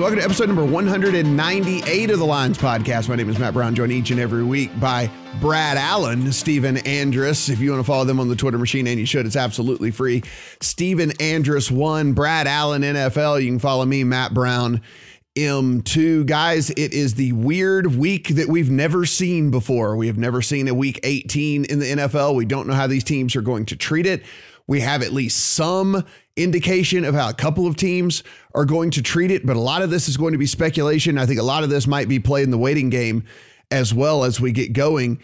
welcome to episode number 198 of the Lines Podcast. My name is Matt Brown, joined each and every week by Brad Allen, Stephen Andrus. If you want to follow them on the Twitter machine, and you should, it's absolutely free. Stephen Andrus one, Brad Allen NFL. You can follow me, Matt Brown. M2. Guys, it is the weird week that we've never seen before. We have never seen a week 18 in the NFL. We don't know how these teams are going to treat it. We have at least some indication of how a couple of teams are going to treat it, but a lot of this is going to be speculation. I think a lot of this might be played in the waiting game as well as we get going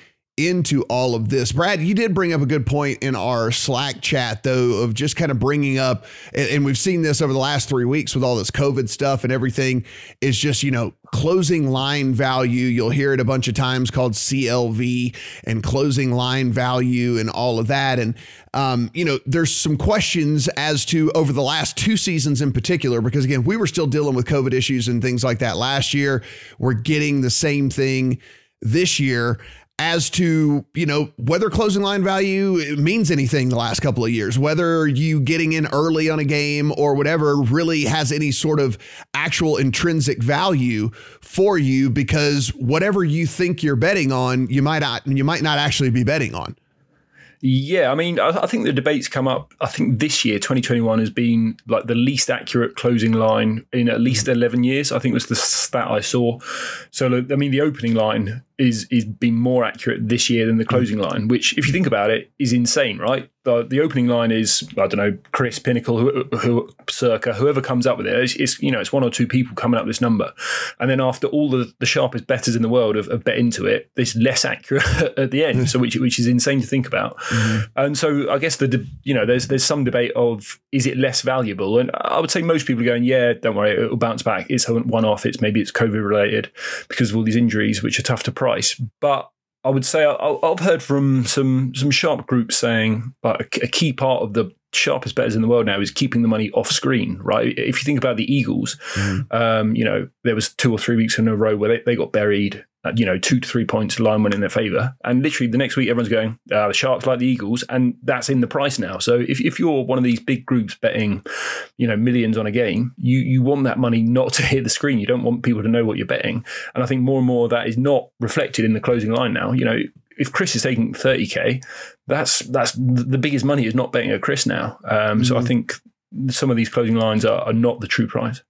into all of this. Brad, you did bring up a good point in our Slack chat, though, of just kind of bringing up, and we've seen this over the last three weeks with all this COVID stuff and everything, is just, you know, closing line value. You'll hear it a bunch of times called CLV and closing line value and all of that. And, um, you know, there's some questions as to over the last two seasons in particular, because again, we were still dealing with COVID issues and things like that last year. We're getting the same thing this year as to you know whether closing line value means anything the last couple of years whether you getting in early on a game or whatever really has any sort of actual intrinsic value for you because whatever you think you're betting on you might not you might not actually be betting on yeah, I mean, I, think the debates come up. I think this year, 2021, has been like the least accurate closing line in at least 11 years. I think was the stat I saw. So, I mean, the opening line is is been more accurate this year than the closing line, which, if you think about it, is insane, right? The, the opening line is I don't know Chris Pinnacle, who, who circa whoever comes up with it. It's, it's, you know it's one or two people coming up with this number, and then after all the, the sharpest betters in the world have, have bet into it, it's less accurate at the end. so which which is insane to think about. Mm-hmm. And so I guess the you know there's there's some debate of is it less valuable, and I would say most people are going yeah don't worry it'll bounce back. It's one off. It's maybe it's COVID related because of all these injuries which are tough to price, but I would say I, have heard from some some sharp groups saying, but a, key part of the sharpest betters in the world now is keeping the money off screen, right? If you think about the Eagles, mm. um, you know, there was two or three weeks in a row where they, they got buried you know, two to three points line went in their favor. And literally the next week, everyone's going, uh, the Sharks like the Eagles. And that's in the price now. So if, if you're one of these big groups betting, you know, millions on a game, you, you want that money not to hit the screen. You don't want people to know what you're betting. And I think more and more of that is not reflected in the closing line now. You know, if Chris is taking 30K, that's, that's the biggest money is not betting a Chris now. Um, mm-hmm. So I mm-hmm. think some of these closing lines are, are not the true price.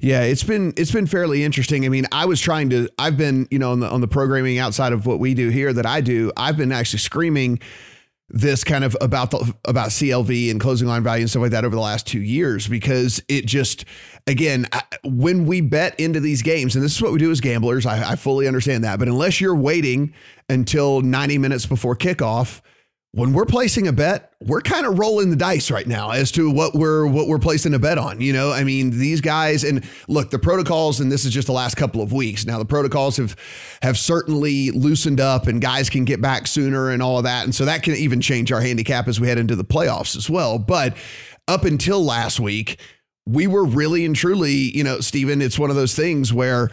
Yeah, it's been it's been fairly interesting. I mean, I was trying to I've been, you know, on the on the programming outside of what we do here that I do, I've been actually screaming this kind of about the about CLV and closing line value and stuff like that over the last 2 years because it just again, when we bet into these games, and this is what we do as gamblers, I, I fully understand that, but unless you're waiting until 90 minutes before kickoff, when we're placing a bet, we're kind of rolling the dice right now as to what we're what we're placing a bet on. You know, I mean, these guys and look, the protocols, and this is just the last couple of weeks. Now the protocols have have certainly loosened up, and guys can get back sooner and all of that, and so that can even change our handicap as we head into the playoffs as well. But up until last week, we were really and truly, you know, Stephen, it's one of those things where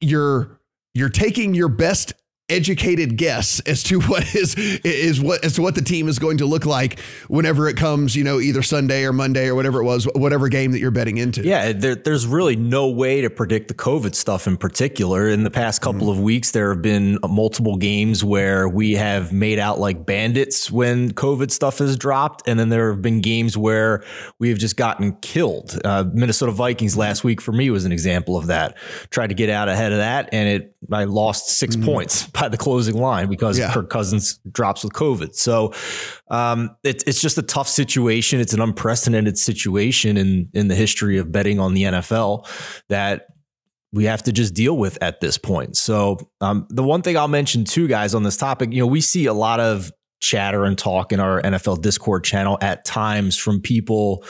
you're you're taking your best educated guess as to what is is what as to what the team is going to look like whenever it comes, you know, either Sunday or Monday or whatever it was, whatever game that you're betting into. Yeah, there, there's really no way to predict the COVID stuff in particular. In the past couple mm-hmm. of weeks, there have been multiple games where we have made out like bandits when COVID stuff has dropped, and then there have been games where we have just gotten killed. Uh, Minnesota Vikings last week for me was an example of that. Tried to get out ahead of that, and it I lost 6 mm-hmm. points by the closing line because yeah. Kirk Cousins drops with COVID. So um, it, it's just a tough situation. It's an unprecedented situation in in the history of betting on the NFL that we have to just deal with at this point. So um, the one thing I'll mention too, guys, on this topic, you know, we see a lot of chatter and talk in our NFL Discord channel at times from people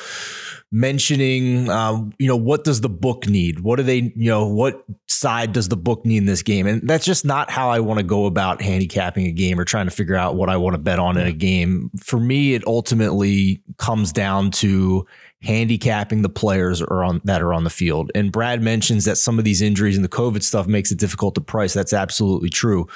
mentioning, um, you know, what does the book need? What do they, you know, what side does the book need in this game? And that's just not how I want to go about handicapping a game or trying to figure out what I want to bet on in a game. For me, it ultimately comes down to handicapping the players are on that are on the field. And Brad mentions that some of these injuries and the COVID stuff makes it difficult to price. That's absolutely true.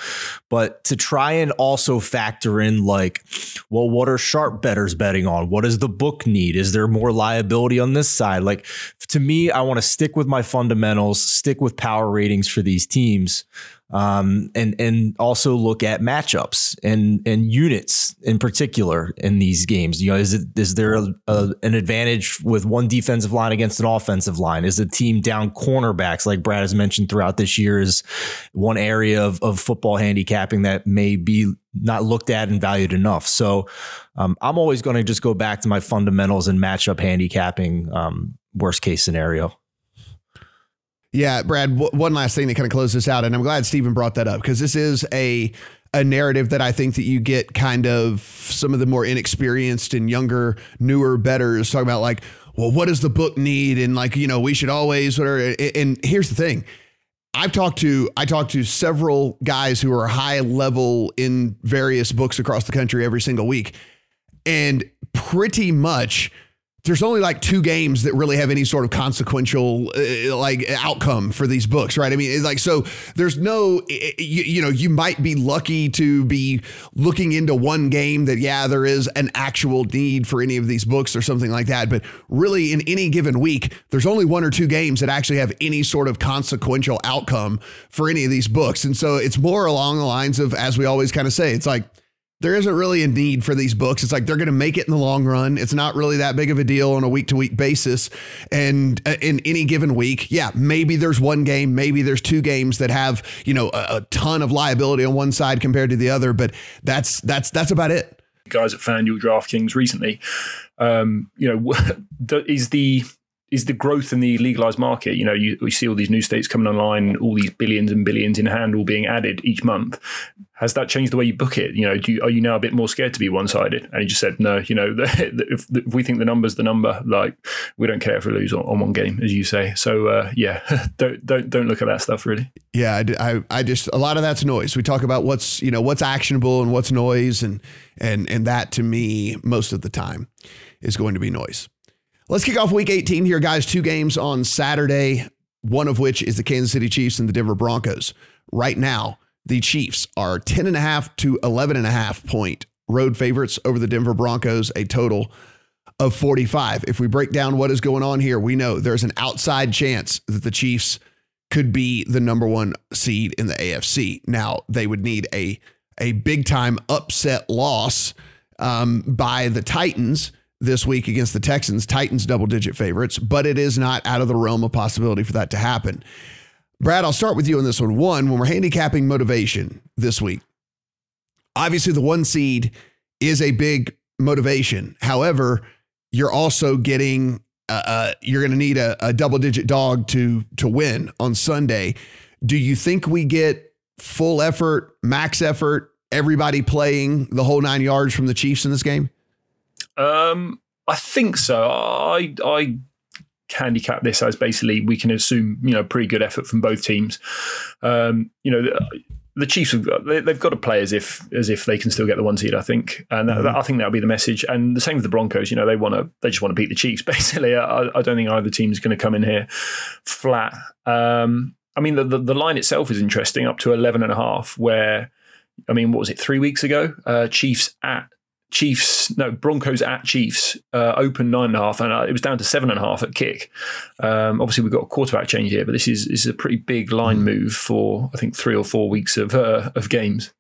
But to try and also factor in like, well, what are sharp betters betting on? What does the book need? Is there more liability on this side? Like to me, I want to stick with my fundamentals, stick with power ratings for these teams um, and and also look at matchups and and units in particular in these games. You know, is it is there a, a, an advantage with one defensive line against an offensive line? Is the team down cornerbacks like Brad has mentioned throughout this year is one area of, of football handicapping that may be not looked at and valued enough. So um, I'm always going to just go back to my fundamentals and matchup handicapping. Um, worst case scenario. Yeah, Brad, w- one last thing to kind of close this out. And I'm glad Stephen brought that up because this is a a narrative that I think that you get kind of some of the more inexperienced and younger, newer betters talking about like, well, what does the book need? And like, you know, we should always whatever. And here's the thing. I've talked to I talked to several guys who are high level in various books across the country every single week. And pretty much there's only like two games that really have any sort of consequential uh, like outcome for these books, right? I mean, it's like so there's no you, you, know you might be lucky to be looking into one game that yeah there is an actual need for any of these books or something like that, but really in any given week there's only one or two games that actually have any sort of consequential outcome for any of these books, and so it's more along the lines of as we always kind of say, it's like there isn't really a need for these books. It's like they're going to make it in the long run. It's not really that big of a deal on a week to week basis. And uh, in any given week, yeah, maybe there's one game, maybe there's two games that have, you know, a, a ton of liability on one side compared to the other, but that's that's that's about it. Guys at FanDuel DraftKings recently, um, you know, is the is the growth in the legalized market. You know, you, see all these new states coming online, all these billions and billions in hand, all being added each month. Has that changed the way you book it? You know, do you, are you now a bit more scared to be one sided? And he just said, no. You know, if, if, we think the number's the number, like we don't care if we lose on, on one game, as you say. So uh, yeah, don't don't don't look at that stuff really. Yeah, I, I, I just a lot of that's noise. We talk about what's you know what's actionable and what's noise, and and and that to me most of the time is going to be noise. Let's kick off week 18 here, guys. Two games on Saturday, one of which is the Kansas City Chiefs and the Denver Broncos. Right now, the Chiefs are 10.5 to 11.5 point road favorites over the Denver Broncos, a total of 45. If we break down what is going on here, we know there's an outside chance that the Chiefs could be the number one seed in the AFC. Now, they would need a, a big time upset loss um, by the Titans this week against the Texans. Titans double digit favorites, but it is not out of the realm of possibility for that to happen. Brad, I'll start with you on this one. One, when we're handicapping motivation this week, obviously the one seed is a big motivation. However, you're also getting uh, uh, you're going to need a, a double digit dog to to win on Sunday. Do you think we get full effort, max effort, everybody playing the whole nine yards from the Chiefs in this game? Um, I think so. I I handicap this as basically we can assume you know pretty good effort from both teams. Um, you know. The, the Chiefs have got, they, have got to play as if as if they can still get the one seed. I think, and that, mm-hmm. that, I think that'll be the message. And the same with the Broncos. You know, they want to they just want to beat the Chiefs. Basically, I, I don't think either team is going to come in here flat. Um, I mean, the, the, the line itself is interesting, up to 11 and a half. Where, I mean, what was it three weeks ago? Uh, Chiefs at Chiefs, no, Broncos at Chiefs uh, open nine and a half, and uh, it was down to seven and a half at kick. Um, obviously, we've got a quarterback change here, but this is, this is a pretty big line hmm. move for I think three or four weeks of uh, of games.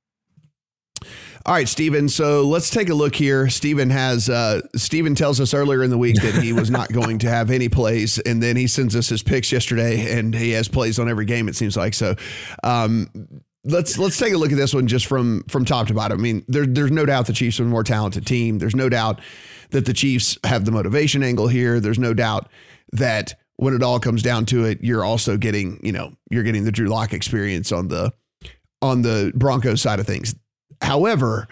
All right, Stephen. So let's take a look here. Stephen has uh, Stephen tells us earlier in the week that he was not going to have any plays, and then he sends us his picks yesterday, and he has plays on every game. It seems like so. Um, let's let's take a look at this one just from from top to bottom. I mean, there, there's no doubt the Chiefs are a more talented team. There's no doubt that the Chiefs have the motivation angle here. There's no doubt that when it all comes down to it, you're also getting you know you're getting the Drew Lock experience on the on the Broncos side of things. However,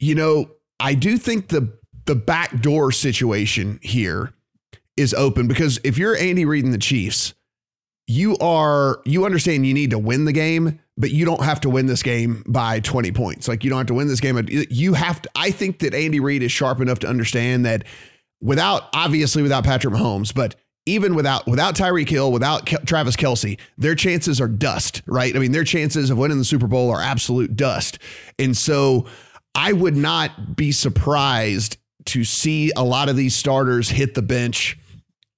you know I do think the the backdoor situation here is open because if you're Andy Reid and the Chiefs, you are you understand you need to win the game but you don't have to win this game by 20 points. Like you don't have to win this game. You have to. I think that Andy Reid is sharp enough to understand that without obviously without Patrick Mahomes, but even without without Tyreek Hill, without Ke- Travis Kelce, their chances are dust, right? I mean, their chances of winning the Super Bowl are absolute dust. And so I would not be surprised to see a lot of these starters hit the bench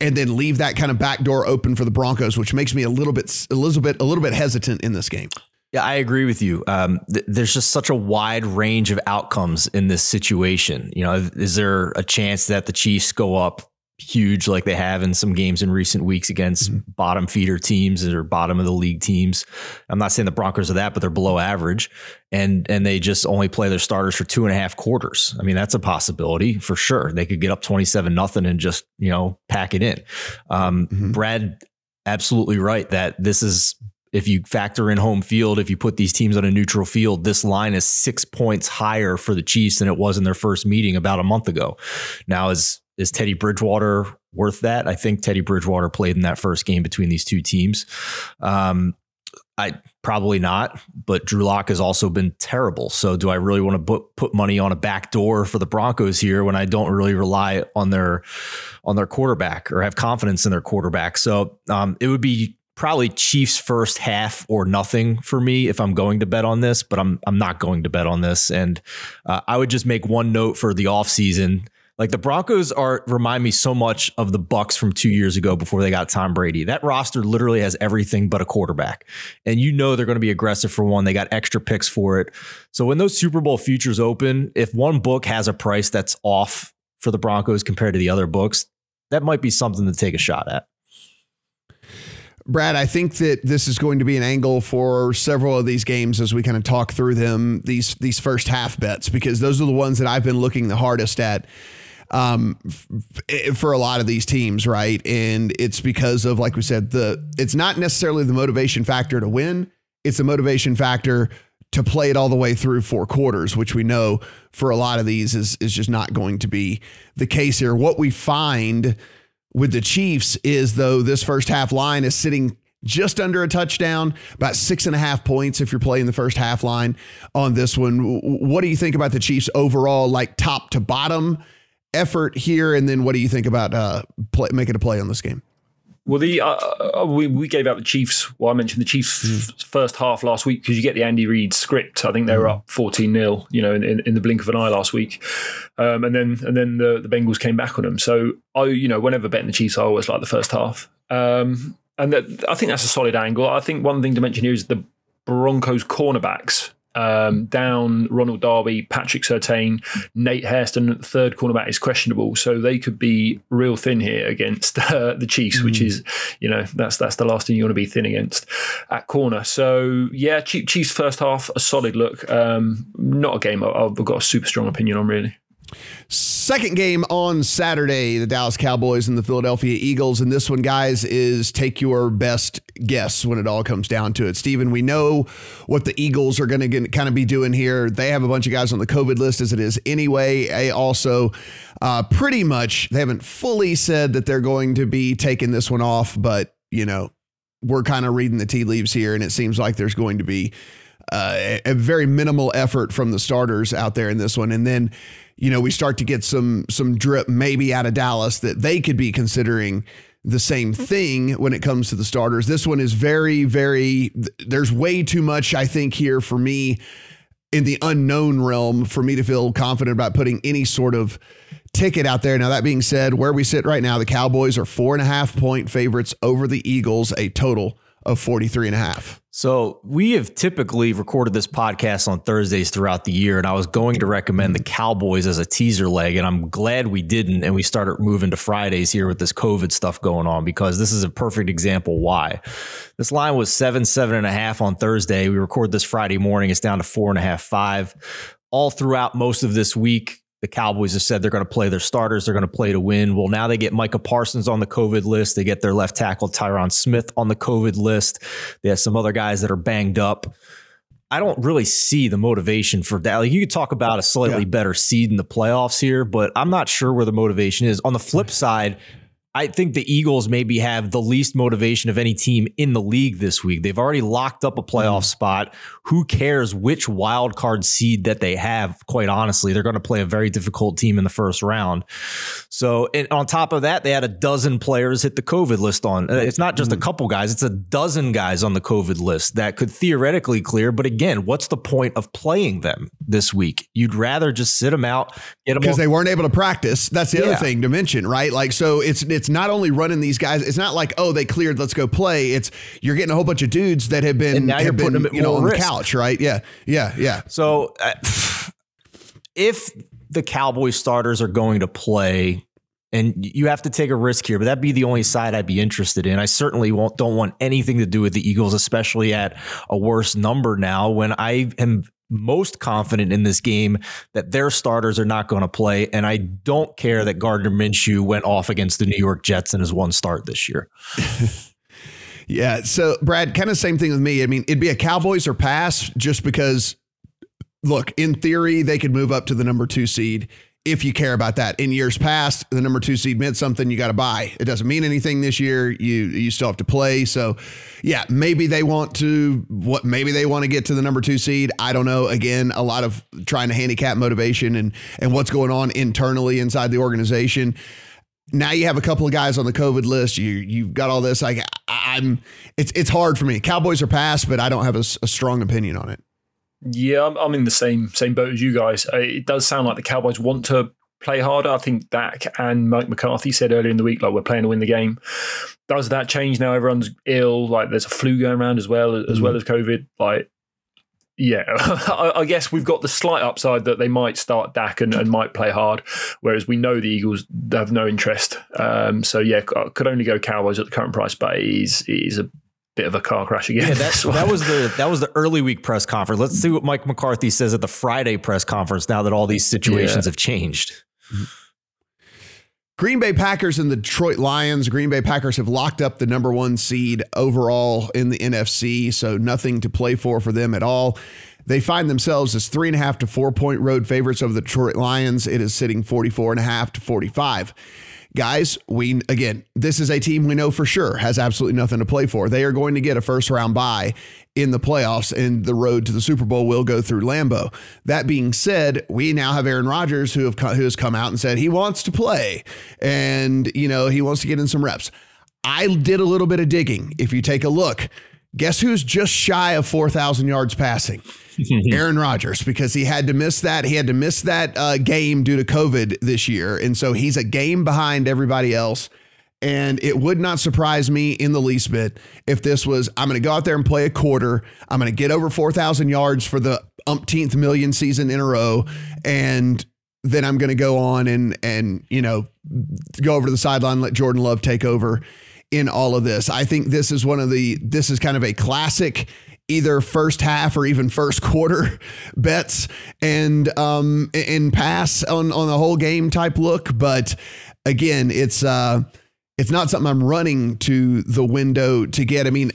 and then leave that kind of back door open for the Broncos, which makes me a little bit a little bit a little bit hesitant in this game. Yeah, I agree with you. Um, th- there's just such a wide range of outcomes in this situation. You know, is there a chance that the Chiefs go up huge like they have in some games in recent weeks against mm-hmm. bottom feeder teams or bottom of the league teams. I'm not saying the Broncos are that, but they're below average and and they just only play their starters for two and a half quarters. I mean, that's a possibility for sure. They could get up 27 nothing and just, you know, pack it in. Um, mm-hmm. Brad absolutely right that this is if you factor in home field, if you put these teams on a neutral field, this line is six points higher for the Chiefs than it was in their first meeting about a month ago. Now, is is Teddy Bridgewater worth that? I think Teddy Bridgewater played in that first game between these two teams. Um, I probably not, but Drew Lock has also been terrible. So do I really want to put, put money on a back door for the Broncos here when I don't really rely on their on their quarterback or have confidence in their quarterback? So um, it would be probably Chiefs first half or nothing for me if I'm going to bet on this, but I'm I'm not going to bet on this. And uh, I would just make one note for the offseason. Like the Broncos are remind me so much of the Bucs from two years ago before they got Tom Brady. That roster literally has everything but a quarterback. And you know they're going to be aggressive for one. They got extra picks for it. So when those Super Bowl futures open, if one book has a price that's off for the Broncos compared to the other books, that might be something to take a shot at. Brad, I think that this is going to be an angle for several of these games as we kind of talk through them these these first half bets because those are the ones that I've been looking the hardest at um, f- for a lot of these teams, right? And it's because of like we said, the it's not necessarily the motivation factor to win; it's the motivation factor to play it all the way through four quarters, which we know for a lot of these is is just not going to be the case here. What we find with the Chiefs is though this first half line is sitting just under a touchdown, about six and a half points if you're playing the first half line on this one. What do you think about the Chiefs overall, like top to bottom effort here? And then what do you think about uh, play, making a play on this game? Well, the uh, uh, we, we gave out the Chiefs. Well, I mentioned the Chiefs mm. first half last week because you get the Andy Reid script. I think they were hmm. up fourteen 0 You know, in, in, in, the blink of an eye last week, um, and then and then the, the Bengals came back on them. So I, you know, whenever betting the Chiefs, I always like the first half. Um, and that, I think that's a solid angle. I think one thing to mention here is the Broncos cornerbacks um, down Ronald Darby, Patrick Surtain, Nate Hairston, third cornerback is questionable, so they could be real thin here against uh, the Chiefs, mm. which is, you know, that's that's the last thing you want to be thin against at corner. So yeah, Chiefs first half a solid look, um, not a game I've got a super strong opinion on really. Second game on Saturday, the Dallas Cowboys and the Philadelphia Eagles. And this one, guys, is take your best guess when it all comes down to it. Steven, we know what the Eagles are going to kind of be doing here. They have a bunch of guys on the COVID list as it is anyway. They also uh, pretty much, they haven't fully said that they're going to be taking this one off, but, you know, we're kind of reading the tea leaves here, and it seems like there's going to be uh, a very minimal effort from the starters out there in this one. And then you know, we start to get some some drip maybe out of Dallas that they could be considering the same mm-hmm. thing when it comes to the starters. This one is very, very, there's way too much, I think, here for me in the unknown realm for me to feel confident about putting any sort of ticket out there. Now, that being said, where we sit right now, the Cowboys are four and a half point favorites over the Eagles, a total of 43 and a half. So we have typically recorded this podcast on Thursdays throughout the year, and I was going to recommend the Cowboys as a teaser leg, and I'm glad we didn't, and we started moving to Fridays here with this COVID stuff going on because this is a perfect example why. This line was seven, seven and a half on Thursday. We record this Friday morning. It's down to four and a half, five. All throughout most of this week, the Cowboys have said they're going to play their starters. They're going to play to win. Well, now they get Micah Parsons on the COVID list. They get their left tackle Tyron Smith on the COVID list. They have some other guys that are banged up. I don't really see the motivation for that. Like you could talk about a slightly yeah. better seed in the playoffs here, but I'm not sure where the motivation is. On the flip side, I think the Eagles maybe have the least motivation of any team in the league this week. They've already locked up a playoff mm. spot. Who cares which wild card seed that they have? Quite honestly, they're going to play a very difficult team in the first round. So, and on top of that, they had a dozen players hit the COVID list on. Uh, it's not just mm. a couple guys; it's a dozen guys on the COVID list that could theoretically clear. But again, what's the point of playing them this week? You'd rather just sit them out, get them because they weren't able to practice. That's the yeah. other thing to mention, right? Like, so it's it's it's not only running these guys. It's not like oh they cleared, let's go play. It's you're getting a whole bunch of dudes that have been and now you're putting been, them you know on risk. the couch, right? Yeah, yeah, yeah. So uh, if the Cowboy starters are going to play. And you have to take a risk here, but that'd be the only side I'd be interested in. I certainly won't, don't want anything to do with the Eagles, especially at a worse number now when I am most confident in this game that their starters are not going to play. And I don't care that Gardner Minshew went off against the New York Jets in his one start this year. yeah. So, Brad, kind of same thing with me. I mean, it'd be a Cowboys or pass just because, look, in theory, they could move up to the number two seed if you care about that. In years past, the number two seed meant something you got to buy. It doesn't mean anything this year. You you still have to play. So, yeah, maybe they want to what maybe they want to get to the number two seed. I don't know. Again, a lot of trying to handicap motivation and and what's going on internally inside the organization. Now you have a couple of guys on the COVID list. You you've got all this. Like I'm, it's it's hard for me. Cowboys are past, but I don't have a, a strong opinion on it. Yeah, I'm, I'm in the same same boat as you guys. Uh, it does sound like the Cowboys want to play harder. I think Dak and Mike McCarthy said earlier in the week, like we're playing to win the game. Does that change now? Everyone's ill. Like there's a flu going around as well as mm. well as COVID. Like, yeah, I, I, guess we've got the slight upside that they might start Dak and, and might play hard, whereas we know the Eagles have no interest. Um, so yeah, could only go Cowboys at the current price, but it is, it is a bit of a car crash again. Yeah, that, that was the that was the early week press conference. Let's see what Mike McCarthy says at the Friday press conference now that all these situations yeah. have changed. Mm-hmm. Green Bay Packers and the Detroit Lions. Green Bay Packers have locked up the number one seed overall in the NFC, so nothing to play for for them at all. They find themselves as three and a half to four point road favorites over the Detroit Lions. It is sitting 44 and a half to 45 guys, we again, this is a team we know for sure has absolutely nothing to play for. They are going to get a first round bye in the playoffs, and the road to the Super Bowl will go through Lambeau. That being said, we now have Aaron Rodgers who have who has come out and said he wants to play, and you know he wants to get in some reps. I did a little bit of digging. If you take a look, guess who's just shy of 4,000 yards passing? Aaron Rodgers because he had to miss that. He had to miss that uh, game due to COVID this year. And so he's a game behind everybody else. And it would not surprise me in the least bit if this was I'm going to go out there and play a quarter. I'm going to get over 4,000 yards for the umpteenth million season in a row. And then I'm going to go on and, and, you know, go over to the sideline, let Jordan Love take over in all of this. I think this is one of the, this is kind of a classic either first half or even first quarter bets and um and pass on on the whole game type look but again it's uh it's not something I'm running to the window to get. I mean,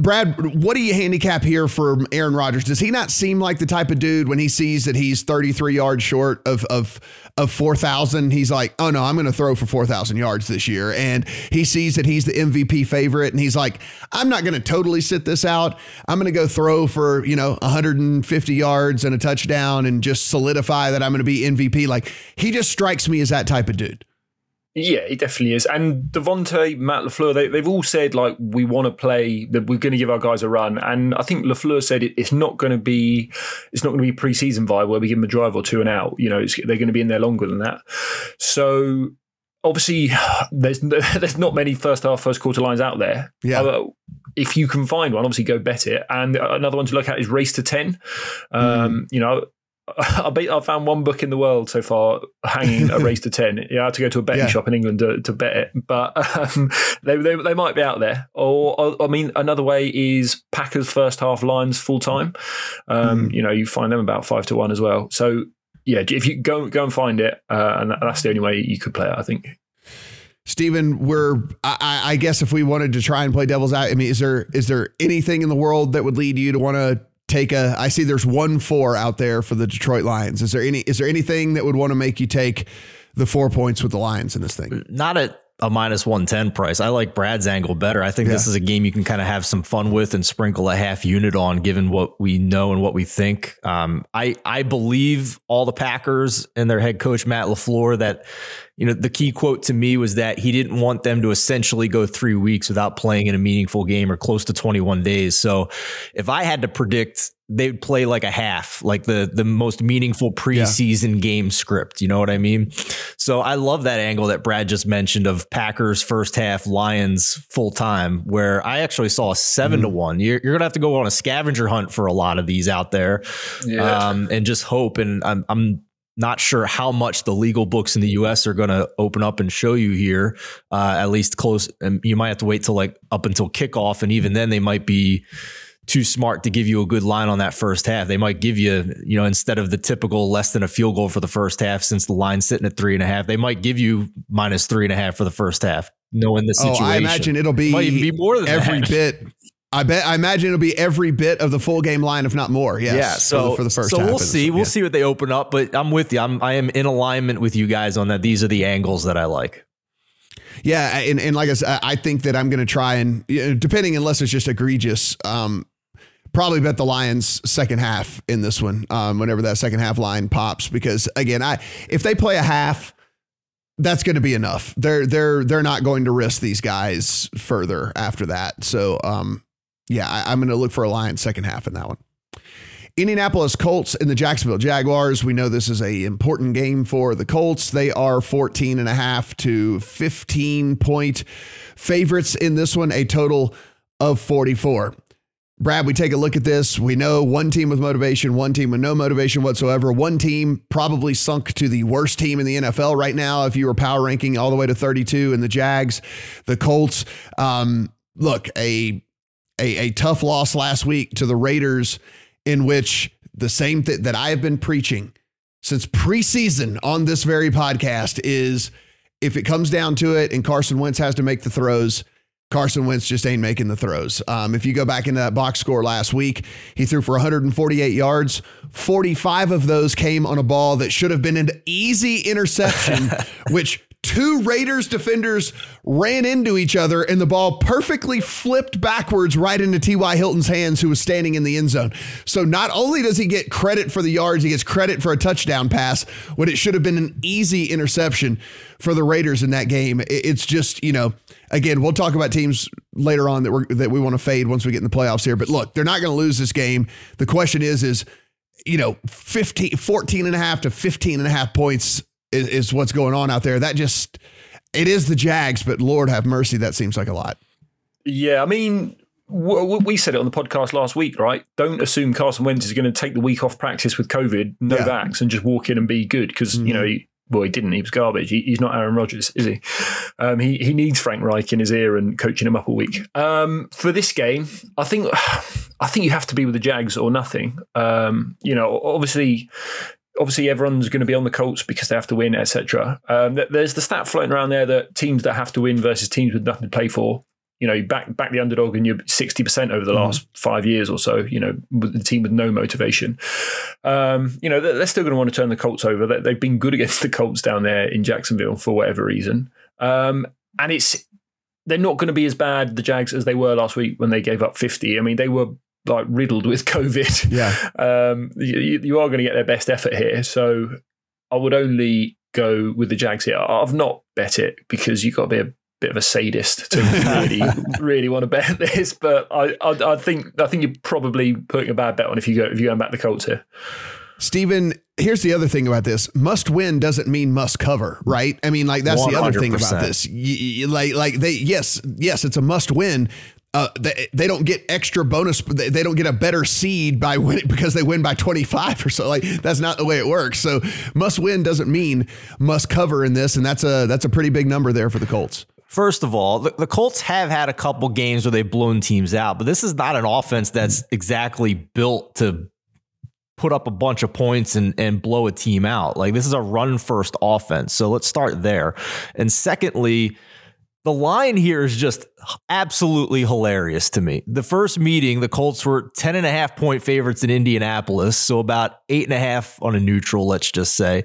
Brad, what do you handicap here for Aaron Rodgers? Does he not seem like the type of dude when he sees that he's 33 yards short of of of 4,000, he's like, "Oh no, I'm going to throw for 4,000 yards this year." And he sees that he's the MVP favorite and he's like, "I'm not going to totally sit this out. I'm going to go throw for, you know, 150 yards and a touchdown and just solidify that I'm going to be MVP." Like, he just strikes me as that type of dude. Yeah, it definitely is. And Davante, Matt LaFleur, they, they've all said like we want to play that we're going to give our guys a run. And I think LaFleur said it, it's not going to be it's not going to be preseason vibe where we give them a drive or two and out. You know, they're going to be in there longer than that. So obviously, there's there's not many first half, first quarter lines out there. Yeah. Uh, if you can find one, obviously go bet it. And another one to look at is race to ten. Um, mm. You know, I bet I found one book in the world so far hanging a race to ten. Yeah, I had to go to a betting yeah. shop in England to, to bet it, but um, they, they, they might be out there. Or, or, I mean, another way is Packers first half lines full time. Um, mm. You know, you find them about five to one as well. So yeah, if you go go and find it, uh, and that's the only way you could play it, I think. Stephen, we're I, I, guess if we wanted to try and play devil's out, I mean, is there is there anything in the world that would lead you to want to take a I see there's one four out there for the Detroit Lions. Is there any is there anything that would want to make you take the four points with the Lions in this thing? Not at a minus 110 price. I like Brad's angle better. I think yeah. this is a game you can kind of have some fun with and sprinkle a half unit on given what we know and what we think. Um, I, I believe all the Packers and their head coach, Matt LaFleur, that, you know, the key quote to me was that he didn't want them to essentially go three weeks without playing in a meaningful game or close to 21 days. So if I had to predict they would play like a half, like the the most meaningful preseason yeah. game script. You know what I mean? So I love that angle that Brad just mentioned of Packers first half, Lions full time, where I actually saw a 7 mm-hmm. to one. You're, you're, gonna have to go on a scavenger hunt for a lot of these out there, yeah. um, and just hope. And I'm, I'm not sure how much the legal books in the U.S. are going to open up and show you here. Uh, at least close, and you might have to wait till like up until kickoff, and even then they might be too smart to give you a good line on that first half. They might give you, you know, instead of the typical less than a field goal for the first half, since the line's sitting at three and a half, they might give you minus three and a half for the first half, knowing the situation. Oh, I imagine it'll be, it be more than every that. bit. I bet. I imagine it'll be every bit of the full game line, if not more. Yes, yeah. So for the, for the first. So we'll see. We'll yeah. see what they open up. But I'm with you. I'm. I am in alignment with you guys on that. These are the angles that I like. Yeah, and, and like I said, I think that I'm going to try and depending unless it's just egregious. Um, probably bet the Lions second half in this one. Um, whenever that second half line pops, because again, I if they play a half, that's going to be enough. They're they're they're not going to risk these guys further after that. So um, yeah, I, I'm going to look for a Lions second half in that one. Indianapolis Colts and the Jacksonville Jaguars. We know this is a important game for the Colts. They are 14 and a half to 15 point favorites in this one, a total of 44. Brad, we take a look at this. We know one team with motivation, one team with no motivation whatsoever. One team probably sunk to the worst team in the NFL right now. If you were power ranking all the way to 32, and the Jags, the Colts. Um, look, a, a a tough loss last week to the Raiders, in which the same thing that I have been preaching since preseason on this very podcast is if it comes down to it, and Carson Wentz has to make the throws Carson Wentz just ain't making the throws. Um, if you go back into that box score last week, he threw for 148 yards. 45 of those came on a ball that should have been an easy interception, which two Raiders defenders ran into each other and the ball perfectly flipped backwards right into T.Y. Hilton's hands, who was standing in the end zone. So not only does he get credit for the yards, he gets credit for a touchdown pass when it should have been an easy interception for the Raiders in that game. It's just, you know, again, we'll talk about teams later on that we that we want to fade once we get in the playoffs here. But look, they're not going to lose this game. The question is, is, you know, 15, 14 and a half to 15 and a half points is, is what's going on out there. That just, it is the Jags, but Lord have mercy, that seems like a lot. Yeah, I mean, we said it on the podcast last week, right? Don't assume Carson Wentz is going to take the week off practice with COVID, no yeah. vax, and just walk in and be good because mm-hmm. you know well, he didn't. He was garbage. He, he's not Aaron Rodgers, is he? Um, he he needs Frank Reich in his ear and coaching him up a week. Um, for this game, I think I think you have to be with the Jags or nothing. Um, you know, obviously, obviously everyone's going to be on the Colts because they have to win, etc. Um, there's the stat floating around there that teams that have to win versus teams with nothing to play for you know, back back the underdog and you're 60% over the mm-hmm. last five years or so, you know, with the team with no motivation. Um, you know, they're, they're still going to want to turn the Colts over. They've been good against the Colts down there in Jacksonville for whatever reason. Um, and it's they're not going to be as bad, the Jags, as they were last week when they gave up 50. I mean, they were like riddled with COVID. Yeah. Um, you, you are going to get their best effort here. So I would only go with the Jags here. I've not bet it because you've got to be a bit of a sadist to really really want to bet this, but I, I, I think I think you're probably putting a bad bet on if you go if you go back the Colts here. Stephen, here's the other thing about this: must win doesn't mean must cover, right? I mean, like that's 100%. the other thing about this. You, like, like they, yes, yes, it's a must win. Uh, they, they don't get extra bonus. They, they don't get a better seed by winning because they win by 25 or so. Like that's not the way it works. So must win doesn't mean must cover in this, and that's a that's a pretty big number there for the Colts. First of all, the, the, Colts have had a couple games where they've blown teams out, but this is not an offense that's exactly built to put up a bunch of points and, and blow a team out. Like this is a run first offense. So let's start there. And secondly, the line here is just absolutely hilarious to me. The first meeting, the Colts were 10 and a half point favorites in Indianapolis. So about eight and a half on a neutral, let's just say.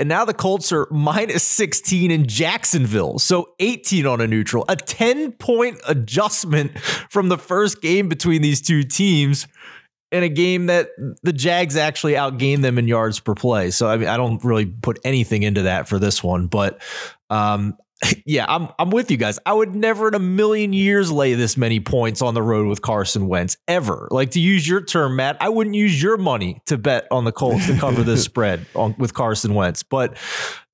And now the Colts are minus 16 in Jacksonville. So 18 on a neutral, a 10 point adjustment from the first game between these two teams in a game that the Jags actually outgained them in yards per play. So I mean, I don't really put anything into that for this one, but um, yeah, I'm I'm with you guys. I would never in a million years lay this many points on the road with Carson Wentz ever. Like to use your term, Matt, I wouldn't use your money to bet on the Colts to cover this spread on with Carson Wentz. But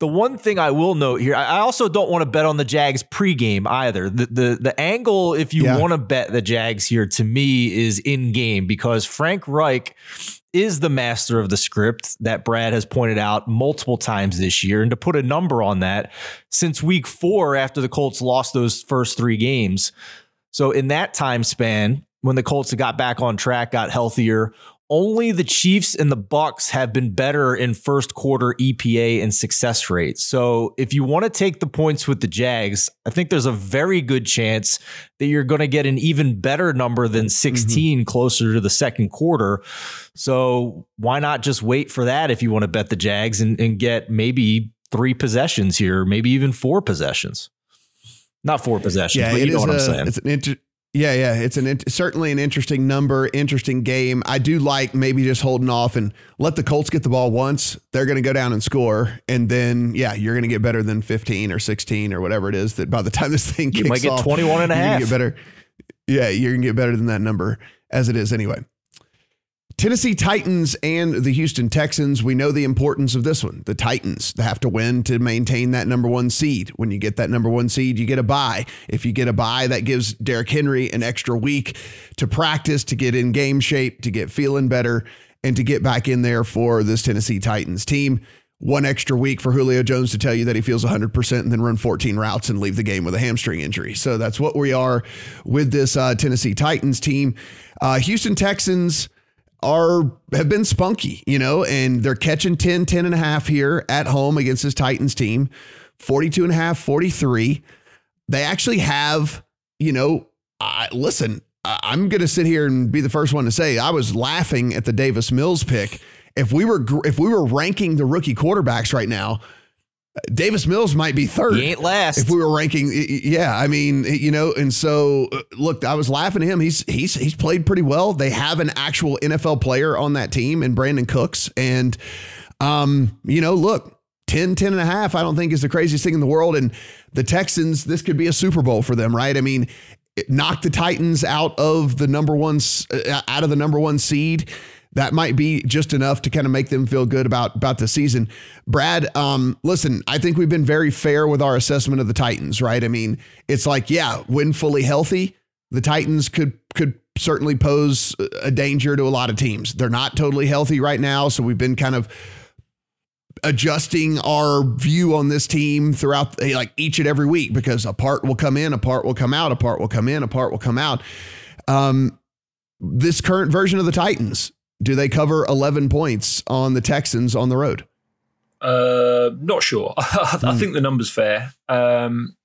the one thing I will note here, I also don't want to bet on the Jags pregame either. The the the angle, if you yeah. want to bet the Jags here, to me is in game because Frank Reich is the master of the script that Brad has pointed out multiple times this year. And to put a number on that, since week four, after the Colts lost those first three games. So in that time span, when the Colts got back on track, got healthier, only the Chiefs and the Bucs have been better in first quarter EPA and success rate. So if you want to take the points with the Jags, I think there's a very good chance that you're going to get an even better number than mm-hmm. 16 mm-hmm. closer to the second quarter. So why not just wait for that if you want to bet the Jags and, and get maybe three possessions here, maybe even four possessions. Not four possessions, yeah, but you know what i am saying. It's an inter- yeah, yeah, it's an certainly an interesting number, interesting game. I do like maybe just holding off and let the Colts get the ball once. They're going to go down and score, and then yeah, you're going to get better than 15 or 16 or whatever it is. That by the time this thing kicks you might get off, 21 and a half. Get better. Yeah, you're going to get better than that number as it is anyway. Tennessee Titans and the Houston Texans, we know the importance of this one. The Titans have to win to maintain that number one seed. When you get that number one seed, you get a bye. If you get a bye, that gives Derrick Henry an extra week to practice, to get in game shape, to get feeling better, and to get back in there for this Tennessee Titans team. One extra week for Julio Jones to tell you that he feels 100% and then run 14 routes and leave the game with a hamstring injury. So that's what we are with this uh, Tennessee Titans team. Uh, Houston Texans are have been spunky, you know, and they're catching 10, 10 and a half here at home against this Titans team, 42 and a half, 43. They actually have, you know, I, listen, I'm going to sit here and be the first one to say I was laughing at the Davis Mills pick. If we were if we were ranking the rookie quarterbacks right now, Davis Mills might be third. He ain't last. If we were ranking, yeah, I mean, you know, and so uh, look, I was laughing at him. He's he's he's played pretty well. They have an actual NFL player on that team in Brandin Cooks. And um, you know, look, 10, 10 and a half, I don't think is the craziest thing in the world. And the Texans, this could be a Super Bowl for them, right? I mean, knock the Titans out of the number one uh, out of the number one seed that might be just enough to kind of make them feel good about about the season. Brad, um, listen, I think we've been very fair with our assessment of the Titans, right? I mean, it's like, yeah, when fully healthy, the Titans could could certainly pose a danger to a lot of teams. They're not totally healthy right now, so we've been kind of adjusting our view on this team throughout like each and every week because a part will come in, a part will come out, a part will come in, a part will come out. Um, this current version of the Titans, do they cover 11 points on the Texans on the road? Uh, not sure. I mm. think the number's fair. Um,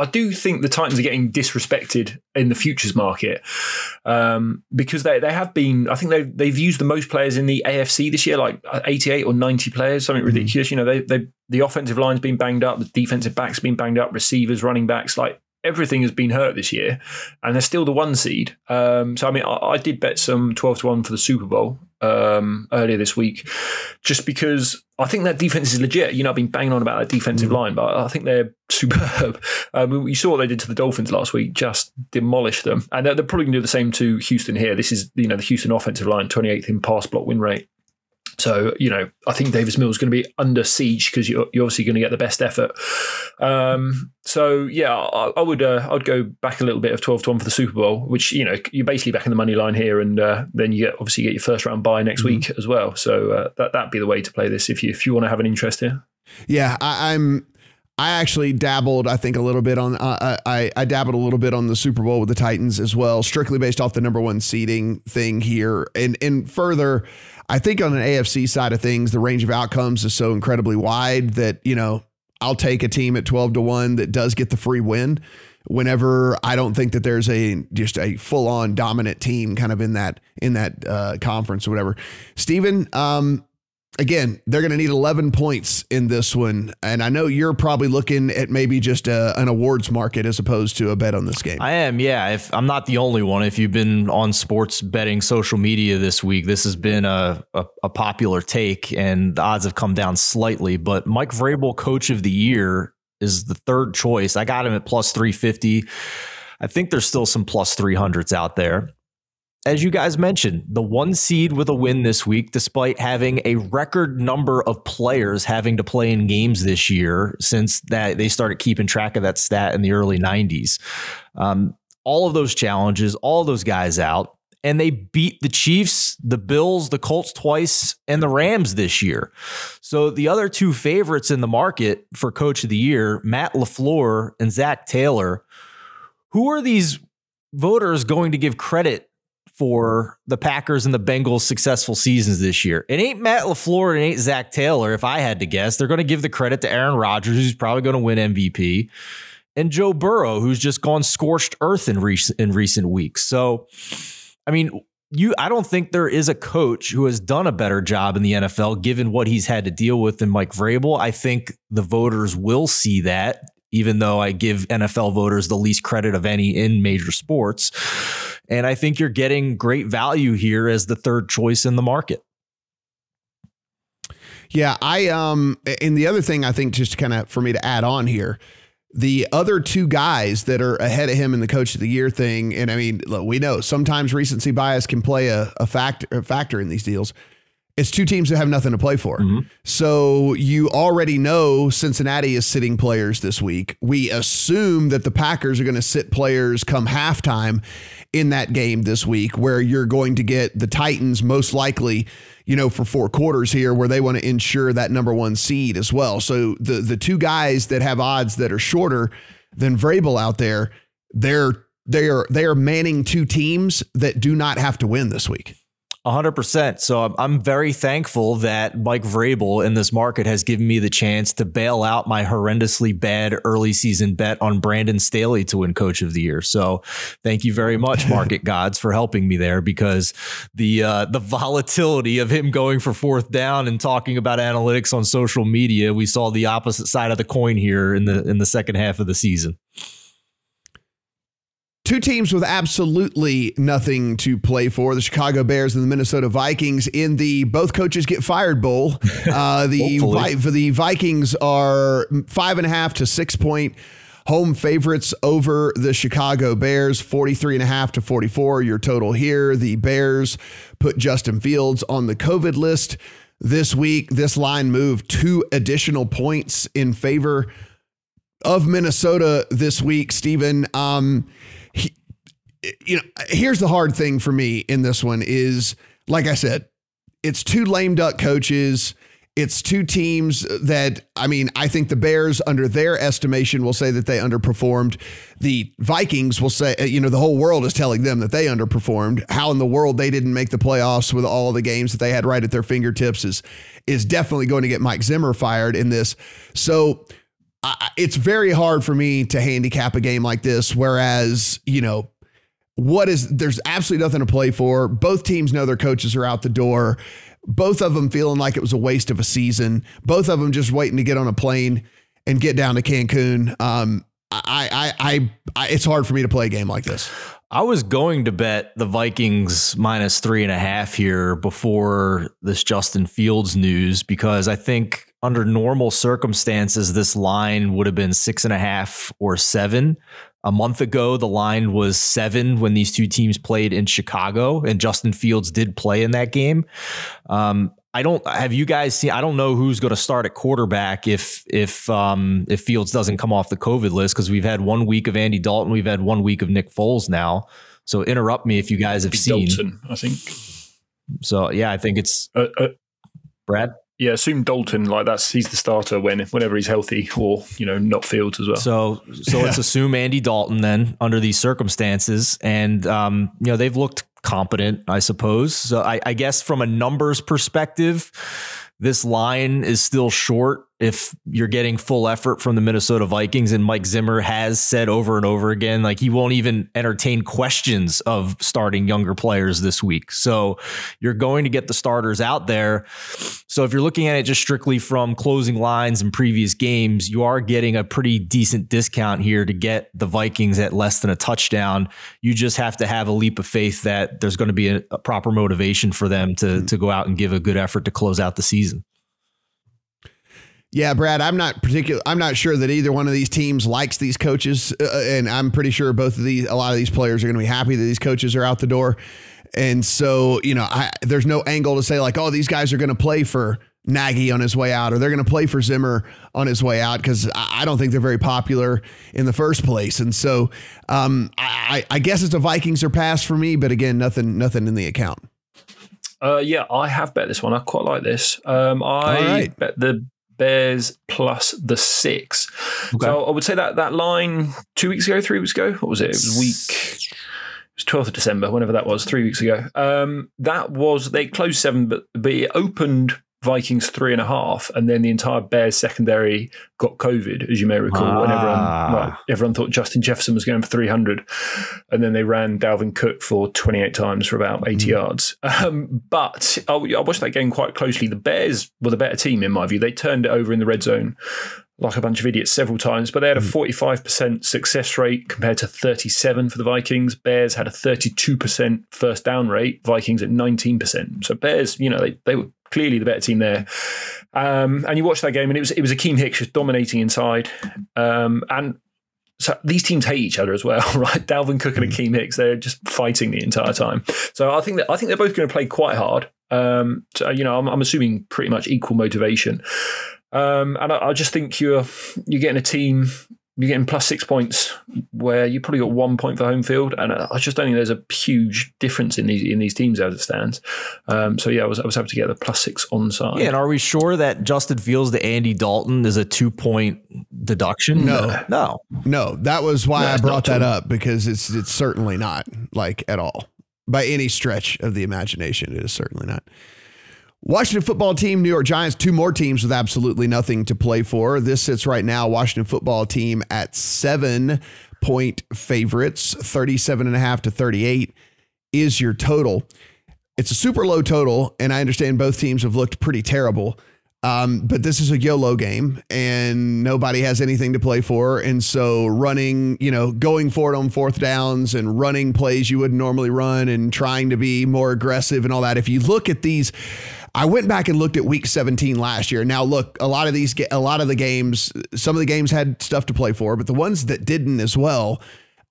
I do think the Titans are getting disrespected in the futures market um, because they, they have been. I think they've they've used the most players in the AFC this year, like eighty eight or ninety players, something mm. ridiculous. You know, they they the offensive line's been banged up, the defensive backs been banged up, receivers, running backs, like everything has been hurt this year, and they're still the one seed. Um, so I mean, I, I, did bet some twelve to one for the Super Bowl um, earlier this week, just because I think that defense is legit. You know, I've been banging on about that defensive mm. line, but I think they're superb. Um, you saw what they did to the Dolphins last week, just demolished them, and they're, they're probably going to do the same to Houston here. This is you know the Houston offensive line, twenty eighth in pass block win rate. So, you know, I think Davis Mills is going to be under siege because you're, you're, obviously going to get the best effort. Um, so, yeah, I, I would uh, I'd go back a little bit of 12 to 1 for the Super Bowl, which, you know, you're basically back in the money line here. And uh, then you get obviously get your first round bye next mm-hmm. week as well. So uh, that, that'd be the way to play this if you, if you want to have an interest here. Yeah, I, I'm. I actually dabbled, I think, a little bit on. Uh, I I dabbled a little bit on the Super Bowl with the Titans as well, strictly based off the number one seeding thing here, and and further, I think on an AFC side of things, the range of outcomes is so incredibly wide that, you know, I'll take a team at 12 to 1 that does get the free win whenever I don't think that there's a just a full on dominant team kind of in that in that uh, conference or whatever. Stephen, um, again, they're going to need 11 points in this one. And I know you're probably looking at maybe just a, an awards market as opposed to a bet on this game. I am, yeah. If I'm not the only one, if you've been on sports betting social media this week, this has been a, a, a popular take and the odds have come down slightly. But Mike Vrabel, coach of the year, is the third choice. I got him at plus 350. I think there's still some plus 300s out there as you guys mentioned, the one seed with a win this week, despite having a record number of players having to play in games this year since that they started keeping track of that stat in the early 90s. Um, all of those challenges, all those guys out, and they beat the Chiefs, the Bills, the Colts twice, and the Rams this year. So the other two favorites in the market for coach of the year, Matt LaFleur and Zac Taylor, who are these voters going to give credit for the Packers and the Bengals' successful seasons this year. It ain't Matt LaFleur, it ain't Zac Taylor, if I had to guess. They're going to give the credit to Aaron Rodgers, who's probably going to win MVP, and Joe Burrow, who's just gone scorched earth in, recent in recent weeks. So, I mean, you I don't think there is a coach who has done a better job in the NFL given what he's had to deal with than Mike Vrabel. I think the voters will see that even though I give NFL voters the least credit of any in major sports. And I think you're getting great value here as the third choice in the market. Yeah, I um and the other thing I think just kind of for me to add on here, the other two guys that are ahead of him in the coach of the year thing, and I mean, look, we know sometimes recency bias can play a, a factor a factor in these deals. It's two teams that have nothing to play for. Mm-hmm. So you already know Cincinnati is sitting players this week. We assume that the Packers are going to sit players come halftime in that game this week, where you're going to get the Titans most likely, you know, for four quarters here, where they want to ensure that number one seed as well. So the the two guys that have odds that are shorter than Vrabel out there, they're they are they are manning two teams that do not have to win this week. 100%. So I'm very thankful that Mike Vrabel in this market has given me the chance to bail out my horrendously bad early season bet on Brandon Staley to win coach of the year. So thank you very much market gods for helping me there because the uh, the volatility of him going for fourth down and talking about analytics on social media, we saw the opposite side of the coin here in the in the second half of the season two teams with absolutely nothing to play for the Chicago Bears and the Minnesota Vikings in the both coaches get fired bowl. Uh, the for the Vikings are five and a half to six point home favorites over the Chicago Bears, 43 and a half to 44. Your total here. The Bears put Justin Fields on the COVID list this week. This line moved two additional points in favor of Minnesota this week, Stephen. Um, you know, here's the hard thing for me in this one is, like I said, it's two lame duck coaches. It's two teams that, I mean, I think the Bears, under their estimation, will say that they underperformed. The Vikings will say, uh, you know, the whole world is telling them that they underperformed. How in the world they didn't make the playoffs with all the games that they had right at their fingertips is is definitely going to get Mike Zimmer fired in this. So It's very hard for me to handicap a game like this. Whereas, you know, what is there's absolutely nothing to play for. Both teams know their coaches are out the door. Both of them feeling like it was a waste of a season. Both of them just waiting to get on a plane and get down to Cancun. Um, I, I, I, I, it's hard for me to play a game like this. I was going to bet the Vikings minus three and a half here before this Justin Fields news because I think under normal circumstances, this line would have been six and a half or seven. A month ago, the line was seven when these two teams played in Chicago, and Justin Fields did play in that game. Um, I don't have you guys seen. I don't know who's going to start at quarterback if if um, if Fields doesn't come off the COVID list because we've had one week of Andy Dalton, we've had one week of Nick Foles now. So interrupt me if you guys have seen. Dalton, I think. So yeah, I think it's uh, uh, Brad. Yeah, assume Dalton like that's he's the starter when whenever he's healthy or you know not Fields as well. So so yeah. let's assume Andy Dalton then under these circumstances, and um, you know they've looked competent, I suppose. So I, I guess from a numbers perspective, this line is still short if you're getting full effort from the Minnesota Vikings. And Mike Zimmer has said over and over again, like he won't even entertain questions of starting younger players this week. So you're going to get the starters out there. So if you're looking at it just strictly from closing lines in previous games, you are getting a pretty decent discount here to get the Vikings at less than a touchdown. You just have to have a leap of faith that there's going to be a, a proper motivation for them to, mm-hmm. to go out and give a good effort to close out the season. Yeah, Brad, I'm not particular. I'm not sure that either one of these teams likes these coaches, uh, and I'm pretty sure both of these, a lot of these players are going to be happy that these coaches are out the door. And so, you know, I, there's no angle to say like, oh, these guys are going to play for Nagy on his way out, or they're going to play for Zimmer on his way out, because I, I don't think they're very popular in the first place. And so, um, I, I guess it's a Vikings or pass for me, but again, nothing, nothing in the account. Uh, yeah, I have bet this one. I quite like this. Um, I right. bet the Bears plus the six. Okay. So I would say that that line two weeks ago, three weeks ago, what was it? It was week. It was 12th of December, whenever that was, three weeks ago. Um, that was they closed seven, but but it opened Vikings three and a half, and then the entire Bears secondary got COVID, as you may recall, ah. and everyone well, everyone thought Justin Jefferson was going for three hundred, and then they ran Dalvin Cook for twenty eight times for about eighty mm. yards. Um, but I, I watched that game quite closely. The Bears were the better team in my view. They turned it over in the red zone like a bunch of idiots several times, but they had a 45% hmm. success rate compared to 37 for the Vikings. Bears had a 32% first down rate, Vikings at 19%. So Bears, you know, they, they were clearly the better team there. Um, and you watched that game and it was it was Akiem Hicks just dominating inside. Um, and so these teams hate each other as well, right? Dalvin Cook and Akiem Hicks, they're just fighting the entire time. So I think that I think they're both going to play quite hard. Um, so you know, I'm, I'm assuming pretty much equal motivation. Um, and I, I, just think you're you're getting a team, you're getting plus six points where you probably got one point for home field, and I just don't think there's a huge difference in these in these teams as it stands. Um, so yeah, I was I was happy to get the plus six on side. Yeah, and are we sure that Justin Fields to Andy Dalton is a two point deduction? No, no, no. That was why no, I brought that up because it's it's certainly not like at all by any stretch of the imagination. It is certainly not. Washington football team, New York Giants, two more teams with absolutely nothing to play for. This sits right now, Washington football team at seven point favorites, 37 and a half to 38 is your total. It's a super low total, and I understand both teams have looked pretty terrible. Um, but this is a YOLO game and nobody has anything to play for. And so running, you know, going for it on fourth downs and running plays you wouldn't normally run and trying to be more aggressive and all that. If you look at these, I went back and looked at week 17 last year. Now, look, a lot of these, a lot of the games, some of the games had stuff to play for, but the ones that didn't as well,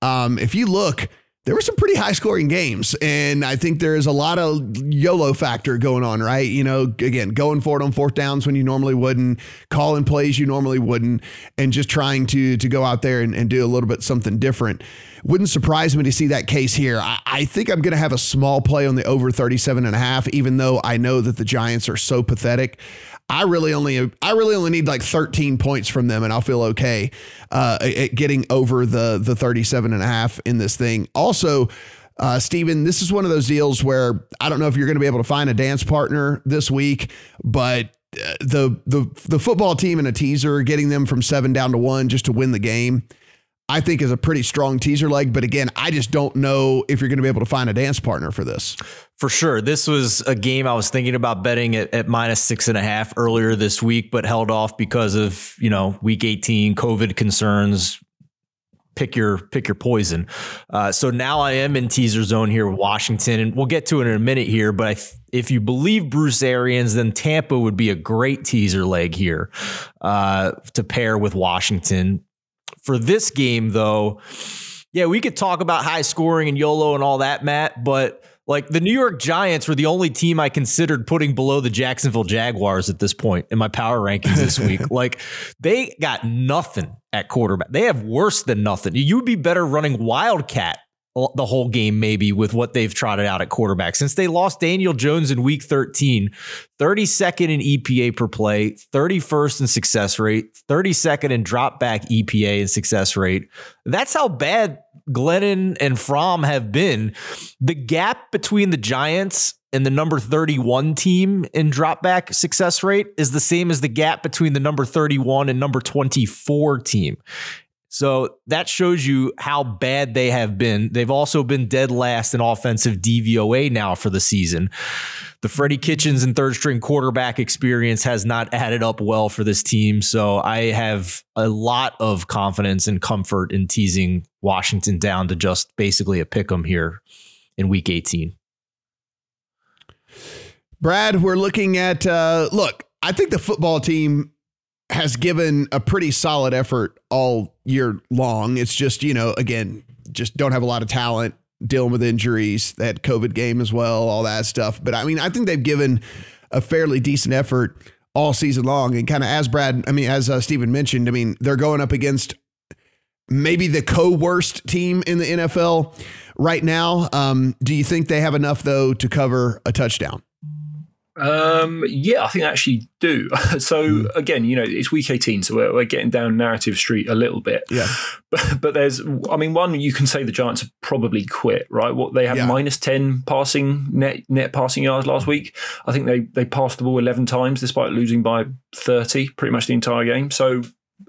um, if you look, there were some pretty high scoring games. And I think there is a lot of YOLO factor going on, right? You know, again, going for it on fourth downs when you normally wouldn't, calling plays you normally wouldn't, and just trying to to go out there and, and do a little bit something different. Wouldn't surprise me to see that case here. I, I think I'm going to have a small play on the over 37 and a half, even though I know that the Giants are so pathetic. I really only I really only need like 13 points from them and I'll feel okay uh, at getting over the the 37 and a half in this thing. Also, uh, Steven, this is one of those deals where I don't know if you're going to be able to find a dance partner this week, but uh, the the the football team in a teaser getting them from 7 down to 1 just to win the game I think is a pretty strong teaser leg. But again, I just don't know if you're going to be able to find a dance partner for this. For sure. This was a game I was thinking about betting at, at minus six and a half earlier this week, but held off because of, you know, week 18 COVID concerns. Pick your pick your poison. Uh, so now I am in teaser zone here with Washington, and we'll get to it in a minute here. But if you believe Bruce Arians, then Tampa would be a great teaser leg here uh, to pair with Washington. For this game, though, yeah, we could talk about high scoring and YOLO and all that, Matt, but like the New York Giants were the only team I considered putting below the Jacksonville Jaguars at this point in my power rankings this week. like they got nothing at quarterback. They have worse than nothing. You'd be better running Wildcat the whole game, maybe with what they've trotted out at quarterback. Since they lost Daniel Jones in week 13, 32nd in EPA per play, 31st in success rate, 32nd in drop back EPA and success rate. That's how bad Glennon and Fromm have been. The gap between the Giants and the number 31 team in dropback success rate is the same as the gap between the number 31 and number 24 team. So that shows you how bad they have been. They've also been dead last in offensive DVOA now for the season. The Freddie Kitchens and third string quarterback experience has not added up well for this team. So I have a lot of confidence and comfort in teasing Washington down to just basically a pick 'em here in week 18. Brad, we're looking at uh, look, I think the football team has given a pretty solid effort all year long. It's just, you know, again, just don't have a lot of talent, dealing with injuries, that COVID game as well, all that stuff. But I mean, I think they've given a fairly decent effort all season long. And kind of as Brad, I mean, as uh, Stephen mentioned, I mean, they're going up against maybe the co worst team in the NFL right now. Um, do you think they have enough, though, to cover a touchdown? Um, yeah, I think I actually do. so mm. again, you know, it's week 18, so we're, we're, getting down narrative street a little bit. Yeah. But, but, there's, I mean, one, you can say the Giants have probably quit, right? What they had yeah. minus 10 passing net, net passing yards last week. I think they, they passed the ball 11 times despite losing by 30 pretty much the entire game. So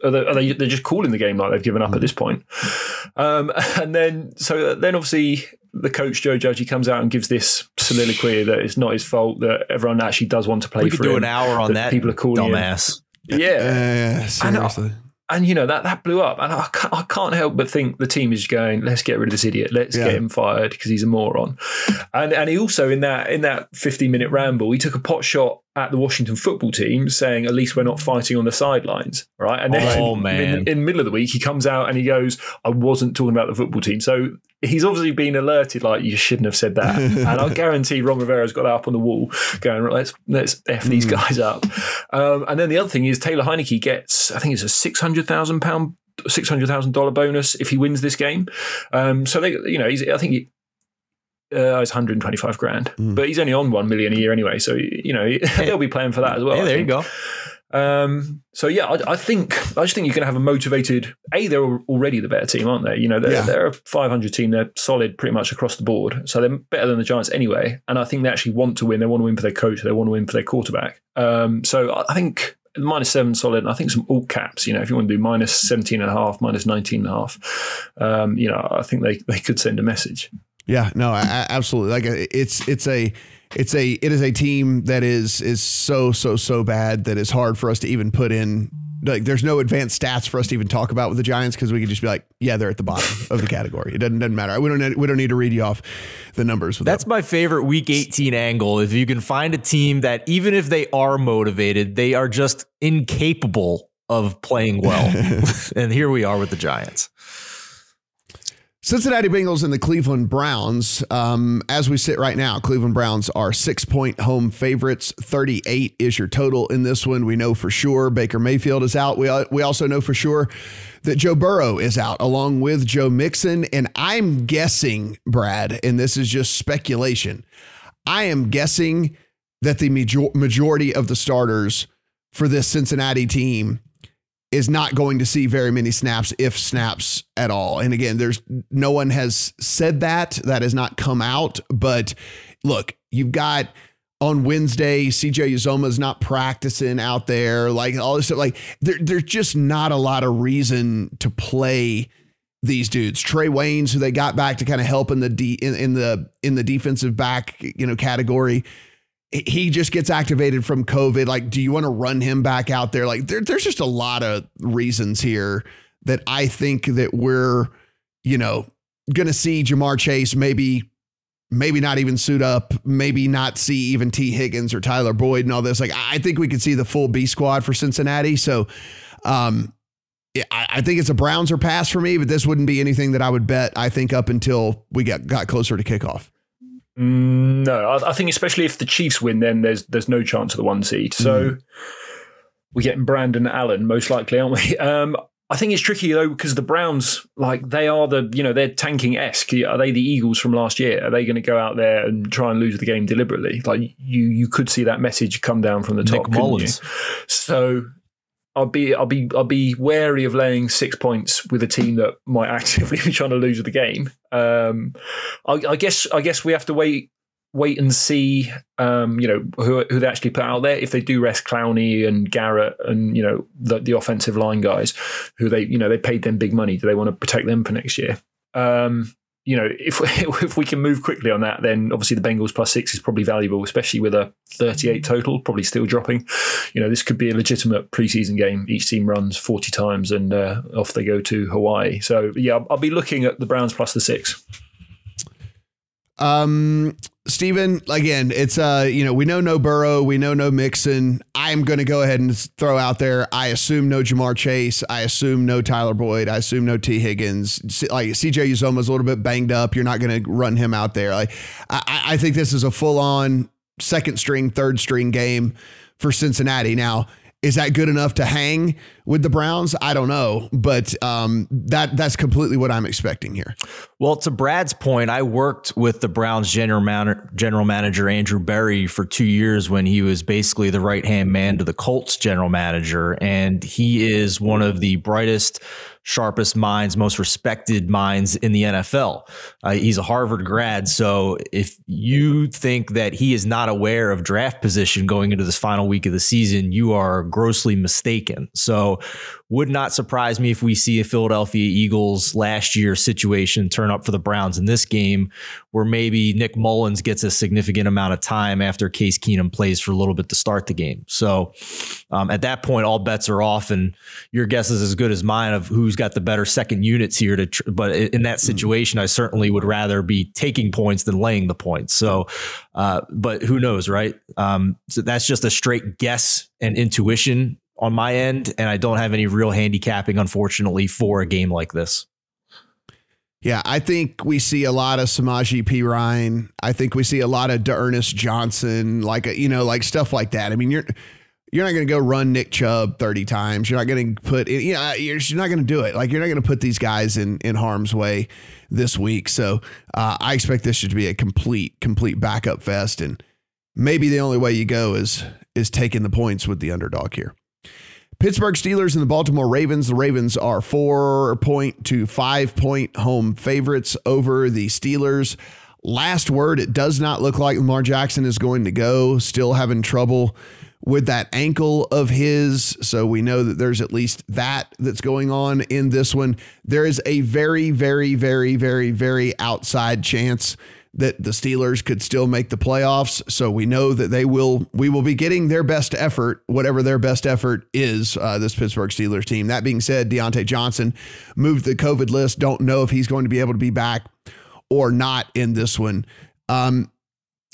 are they, are they are just calling the game like they've given up mm. at this point? Um, and then, so then obviously the coach Joe Judge he comes out and gives this soliloquy that it's not his fault that everyone actually does want to play. We could do him, an hour on that. People are calling dumbass. Him. Yeah, uh, seriously. And, and, you know that that blew up, and I can't, I can't, help but think the team is going, let's get rid of this idiot, let's yeah. get him fired because he's a moron. And and he also in that in that fifty minute ramble, he took a pot shot at the Washington football team, saying at least we're not fighting on the sidelines, right? And then oh, in, man. In, in, the middle of the week, he comes out and he goes, "I wasn't talking about the football team." So he's obviously been alerted, like you shouldn't have said that. and I guarantee Ron Rivera's got that up on the wall, going, "Let's let's f these mm. guys up." Um, and then the other thing is Taylor Heinicke gets, I think it's a six hundred thousand pound six hundred thousand dollar bonus if he wins this game. Um, so they, you know, I think he, uh, it's 125 grand, mm. but he's only on 1 million a year anyway. So, you know, they'll be playing for that as well. Yeah, there you go. Um, so yeah, I, I, think I just think you can have a motivated. A, they're already the better team, aren't they? You know, they're, yeah. they're a 500 team. They're solid pretty much across the board. So they're better than the Giants anyway. And I think they actually want to win. They want to win for their coach. They want to win for their quarterback. Um, so I think minus seven solid. I think some alt caps, you know, if you want to do minus 17 and a half, minus 19 and a half, um, you know, I think they, they could send a message. Yeah, no, I, absolutely. Like it's it's a it's a it is a team that is is so so so bad that it's hard for us to even put in like there's no advanced stats for us to even talk about with the Giants because we could just be like, yeah, they're at the bottom of the category. It doesn't doesn't matter. We don't we don't need to read you off the numbers. That's my favorite Week 18 angle. If you can find a team that even if they are motivated, they are just incapable of playing well. and here we are with the Giants. Cincinnati Bengals and the Cleveland Browns. Um, as we sit right now, Cleveland Browns are six point home favorites. 38 is your total in this one. We know for sure Baker Mayfield is out. We, we also know for sure that Joe Burrow is out along with Joe Mixon. And I'm guessing, Brad, and this is just speculation, I am guessing that the major- majority of the starters for this Cincinnati team is not going to see very many snaps, if snaps at all. And again, there's no one has said that. That has not come out. But look, you've got on Wednesday, CJ Uzomah is not practicing out there. Like all this stuff. Like there, there's just not a lot of reason to play these dudes. Trey Waynes, who they got back to kind of help in the de- in, in the in the defensive back, you know, category he just gets activated from COVID. Like, do you want to run him back out there? Like, there, there's just a lot of reasons here that I think that we're, you know, going to see Ja'Marr Chase maybe, maybe not even suit up, maybe not see even Tee Higgins or Tyler Boyd and all this. Like, I think we could see the full B squad for Cincinnati. So, um, I think it's a Browns or pass for me, but this wouldn't be anything that I would bet. I think up until we got got closer to kickoff. Mm, no, I, I, think especially if the Chiefs win, then there's there's no chance of the one seed. So mm. we're getting Brandon Allen most likely, aren't we? Um, I think it's tricky though because the Browns, like they are the you know they're tanking esque. Are they the Eagles from last year? Are they going to go out there and try and lose the game deliberately? Like you you could see that message come down from the top. Nick Mullens. So I'll be I'll be I'll be wary of laying six points with a team that might actively be trying to lose the game. Um, I, I, guess I guess we have to wait wait and see, um, you know, who, who they actually put out there. If they do rest Clowney and Garrett and you know the, the offensive line guys, who they you know they paid them big money, do they want to protect them for next year? Um, you know, if if we can move quickly on that, then obviously the Bengals plus six is probably valuable, especially with a 38 total, probably still dropping. You know, this could be a legitimate preseason game. Each team runs 40 times and uh, off they go to Hawaii. So yeah, I'll, be looking at the Browns plus the six. Um, Stephen, again, it's uh, you know, we know no Burrow, we know no Mixon. I'm going to go ahead and throw out there. I assume no Ja'Marr Chase. I assume no Tyler Boyd. I assume no Tee Higgins. Like CJ Uzomah's a little bit banged up. You're not going to run him out there. Like I, I think this is a full on second string, third string game for Cincinnati. Now, is that good enough to hang with the Browns? I don't know, but um, that that's completely what I'm expecting here. Well, to Brad's point, I worked with the Browns general man- general manager Andrew Berry for two years when he was basically the right hand man to the Colts general manager, and he is one of the brightest sharpest minds, most respected minds in the NFL. Uh, he's a Harvard grad. So if you think that he is not aware of draft position going into this final week of the season, you are grossly mistaken. So would not surprise me if we see a Philadelphia Eagles last year situation turn up for the Browns in this game, where maybe Nick Mullens gets a significant amount of time after Case Keenum plays for a little bit to start the game. So um, at that point, all bets are off, and your guess is as good as mine of who's got the better second units here. To tr- but in that situation, I certainly would rather be taking points than laying the points. So, uh, but who knows, right? Um, so that's just a straight guess and intuition on my end, and I don't have any real handicapping, unfortunately, for a game like this. Yeah, I think we see a lot of Samaji P. Ryan. I think we see a lot of D'Ernest Johnson, like you know, like stuff like that. I mean, you're you're not going to go run Nick Chubb 30 times. You're not going to put, you know, you're, you're not going to do it. Like you're not going to put these guys in in harm's way this week. So uh, I expect this to be a complete complete backup fest, and maybe the only way you go is is taking the points with the underdog here. Pittsburgh Steelers and the Baltimore Ravens. The Ravens are four point to five point home favorites over the Steelers. Last word, it does not look like Lamar Jackson is going to go. Still having trouble with that ankle of his. So we know that there's at least that that's going on in this one. There is a very, very, very, very, very outside chance that the Steelers could still make the playoffs. So we know that they will. We will be getting their best effort, whatever their best effort is. Uh, this Pittsburgh Steelers team. That being said, Diontae Johnson moved the COVID list. Don't know if he's going to be able to be back or not in this one. Um,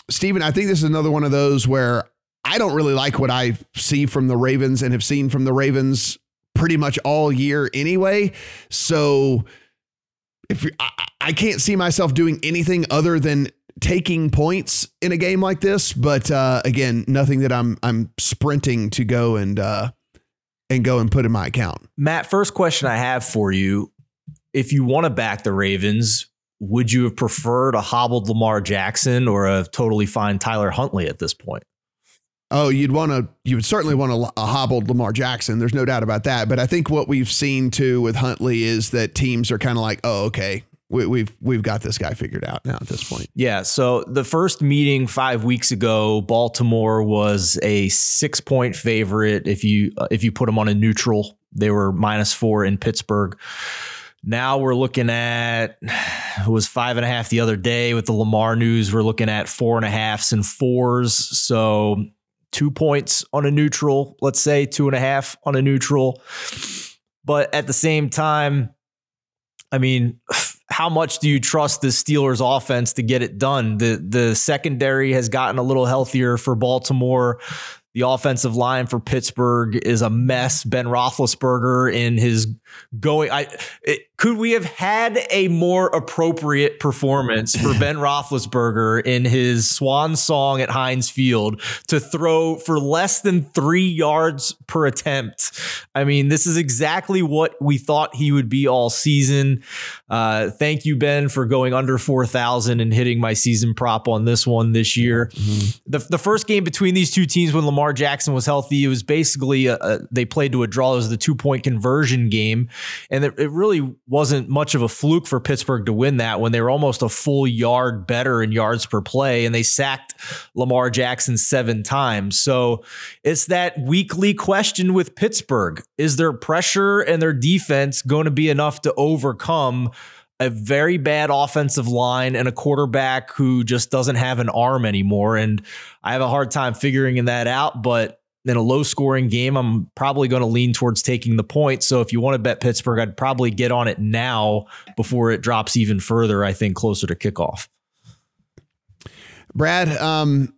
Stephen, I think this is another one of those where I don't really like what I see from the Ravens and have seen from the Ravens pretty much all year anyway. So if I, I can't see myself doing anything other than taking points in a game like this, but uh, again, nothing that I'm I'm sprinting to go and uh, and go and put in my account. Matt, first question I have for you: If you want to back the Ravens, would you have preferred a hobbled Lamar Jackson or a totally fine Tyler Huntley at this point? Oh, you'd want to, you would certainly want a, a, hobbled Lamar Jackson. There's no doubt about that. But I think what we've seen too with Huntley is that teams are kind of like, oh, okay, we, have we've, we've got this guy figured out now at this point. Yeah. So the first meeting five weeks ago, Baltimore was a six point favorite. If you uh, if you put them on a neutral, they were minus four in Pittsburgh. Now we're looking at it was five and a half the other day with the Lamar news. We're looking at four and a halfs and fours. So two points on a neutral, let's say two and a half on a neutral. But at the same time, I mean, how much do you trust the Steelers offense to get it done? The the secondary has gotten a little healthier for Baltimore. The offensive line for Pittsburgh is a mess. Ben Roethlisberger in his going, I it, could we have had a more appropriate performance for Ben Roethlisberger in his swan song at Heinz Field to throw for less than three yards per attempt? I mean, this is exactly what we thought he would be all season. Uh, thank you, Ben, for going under 4,000 and hitting my season prop on this one this year. Mm-hmm. The, the first game between these two teams when Lamar Jackson was healthy, it was basically a, a, they played to a draw. It was the two point conversion game. And it, it really wasn't much of a fluke for Pittsburgh to win that when they were almost a full yard better in yards per play and they sacked Lamar Jackson seven times. So it's that weekly question with Pittsburgh. Is their pressure and their defense going to be enough to overcome a very bad offensive line and a quarterback who just doesn't have an arm anymore? And I have a hard time figuring that out, but in a low scoring game, I'm probably going to lean towards taking the point. So if you want to bet Pittsburgh, I'd probably get on it now before it drops even further, I think closer to kickoff. Brad, um,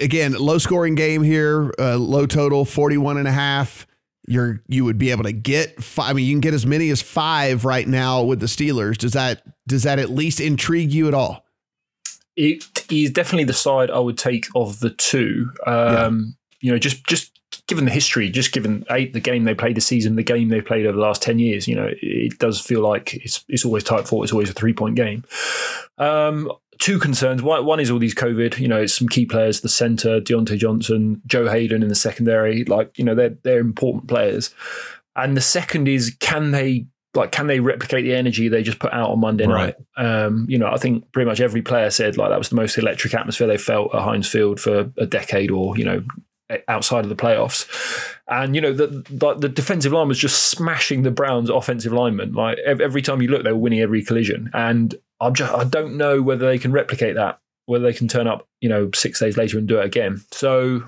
again, low scoring game here, uh, low total, 41 and a half. You're, you would be able to get five. I mean, you can get as many as five right now with the Steelers. Does that, does that at least intrigue you at all? It is definitely the side I would take of the two. Um, you know, just just given the history, just given eight the game they played this season, the game they played over the last ten years, you know, it does feel like it's it's always tight four, it's always a three point game. Um, two concerns. One, is all these COVID. You know, it's some key players, the center, Diontae Johnson, Joe Haden in the secondary. Like, you know, they're they're important players. And the second is can they like can they replicate the energy they just put out on Monday night? Um, you know, I think pretty much every player said like that was the most electric atmosphere they felt at Heinz Field for a decade or you know outside of the playoffs. And you know the, the, the defensive line was just smashing the Browns' offensive linemen. Like every time you look, they were winning every collision. And I'm just I don't know whether they can replicate that, whether they can turn up, you know, six days later and do it again. So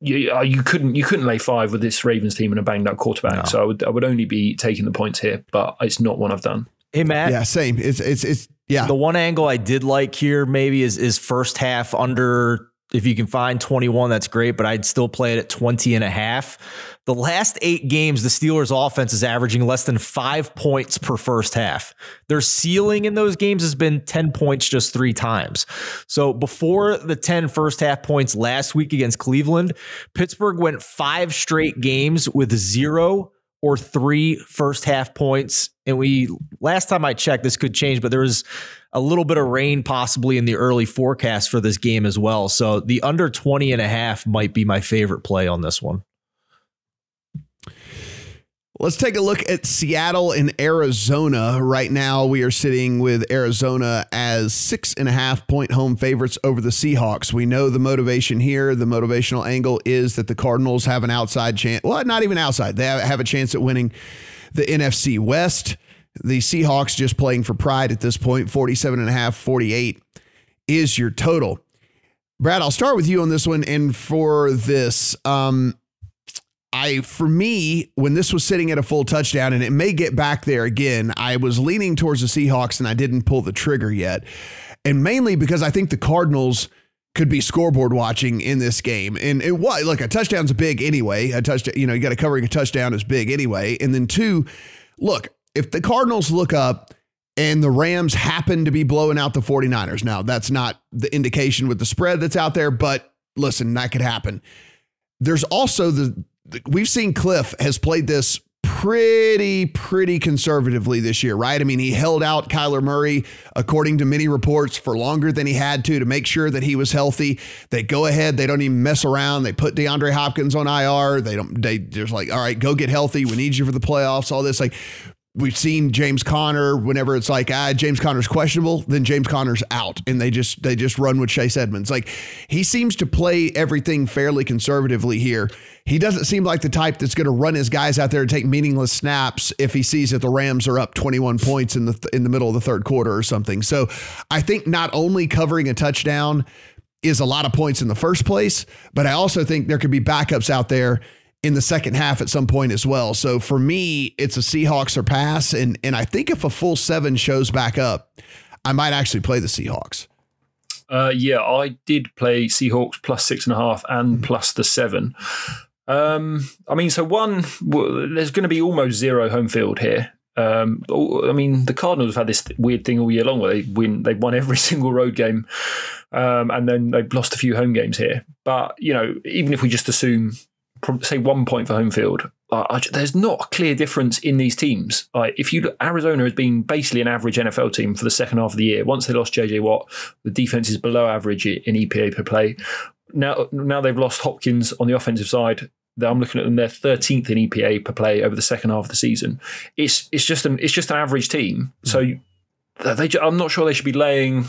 you uh, you couldn't you couldn't lay five with this Ravens team and a banged up quarterback. No. So I would I would only be taking the points here, but it's not one I've done. Hey Matt. Yeah, same. It's it's it's yeah. The one angle I did like here maybe is is first half under if you can find 21, that's great, but I'd still play it at 20 and a half. The last eight games, the Steelers offense is averaging less than five points per first half. Their ceiling in those games has been 10 points just three times. So before the 10 first half points last week against Cleveland, Pittsburgh went five straight games with zero or three first half points. And we, last time I checked, this could change, but there was a little bit of rain possibly in the early forecast for this game as well. So the under 20 and a half might be my favorite play on this one. Let's take a look at Seattle and Arizona. Right now, we are sitting with Arizona as six and a half point home favorites over the Seahawks. We know the motivation here. The motivational angle is that the Cardinals have an outside chance. Well, not even outside. They have a chance at winning the NFC West. The Seahawks just playing for pride at this point, 47 and a half, 48 is your total. Brad, I'll start with you on this one. And for this, um, I for me, when this was sitting at a full touchdown, and it may get back there again, I was leaning towards the Seahawks and I didn't pull the trigger yet. And mainly because I think the Cardinals could be scoreboard watching in this game. And it was like a touchdown's big anyway. A touchdown, you know, you got to covering a touchdown is big anyway. And then two, look, if the Cardinals look up and the Rams happen to be blowing out the 49ers. Now, that's not the indication with the spread that's out there, but listen, that could happen. There's also the we've seen Kliff has played this pretty, pretty conservatively this year, right? I mean, he held out Kyler Murray, according to many reports, for longer than he had to to make sure that he was healthy. They go ahead, they don't even mess around. They put DeAndre Hopkins on IR. They don't, they just like, all right, go get healthy. We need you for the playoffs, all this. Like, we've seen James Conner whenever it's like ah James Conner's questionable then James Conner's out. And they just they just run with Chase Edmonds. Like he seems to play everything fairly conservatively here. He doesn't seem like the type that's going to run his guys out there and take meaningless snaps if he sees that the Rams are up 21 points in the in the middle of the third quarter or something. So I think not only covering a touchdown is a lot of points in the first place but I also think there could be backups out there in the second half at some point as well. So for me, it's a Seahawks or pass. And and I think if a full seven shows back up, I might actually play the Seahawks. Uh, yeah, I did play Seahawks plus six and a half and mm-hmm. plus the seven. Um, I mean, so one, there's going to be almost zero home field here. Um, I mean, the Cardinals have had this weird thing all year long where they win, they've won every single road game, um, and then they've lost a few home games here. But you know, even if we just assume say one point for home field. Uh, there's not a clear difference in these teams. Like if you look, Arizona has been basically an average NFL team for the second half of the year. Once they lost JJ Watt, the defense is below average in EPA per play. Now, now they've lost Hopkins on the offensive side. I'm looking at them. They're 13th in EPA per play over the second half of the season. It's it's just an it's just an average team. So they, I'm not sure they should be laying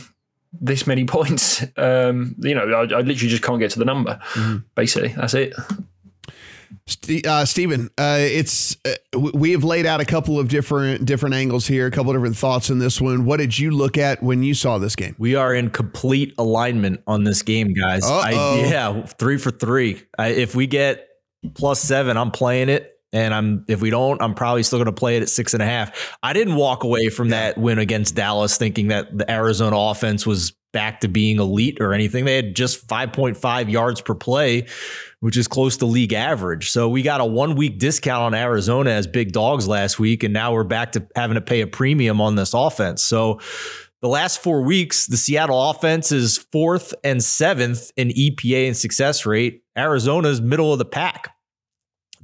this many points. Um, you know, I, I, literally just can't get to the number. Mm-hmm. Basically, that's it. Uh, Stephen, uh, it's uh, we have laid out a couple of different different angles here, a couple of different thoughts in this one. What did you look at when you saw this game? We are in complete alignment on this game, guys. I, yeah, three for three. I, if we get plus seven, I'm playing it. And I'm if we don't, I'm probably still going to play it at six and a half. I didn't walk away from that win against Dallas thinking that the Arizona offense was back to being elite or anything. They had just 5.5 yards per play, which is close to league average. So we got a one week discount on Arizona as big dogs last week, and now we're back to having to pay a premium on this offense. So the last four weeks, the Seattle offense is fourth and seventh in EPA and success rate. Arizona's middle of the pack.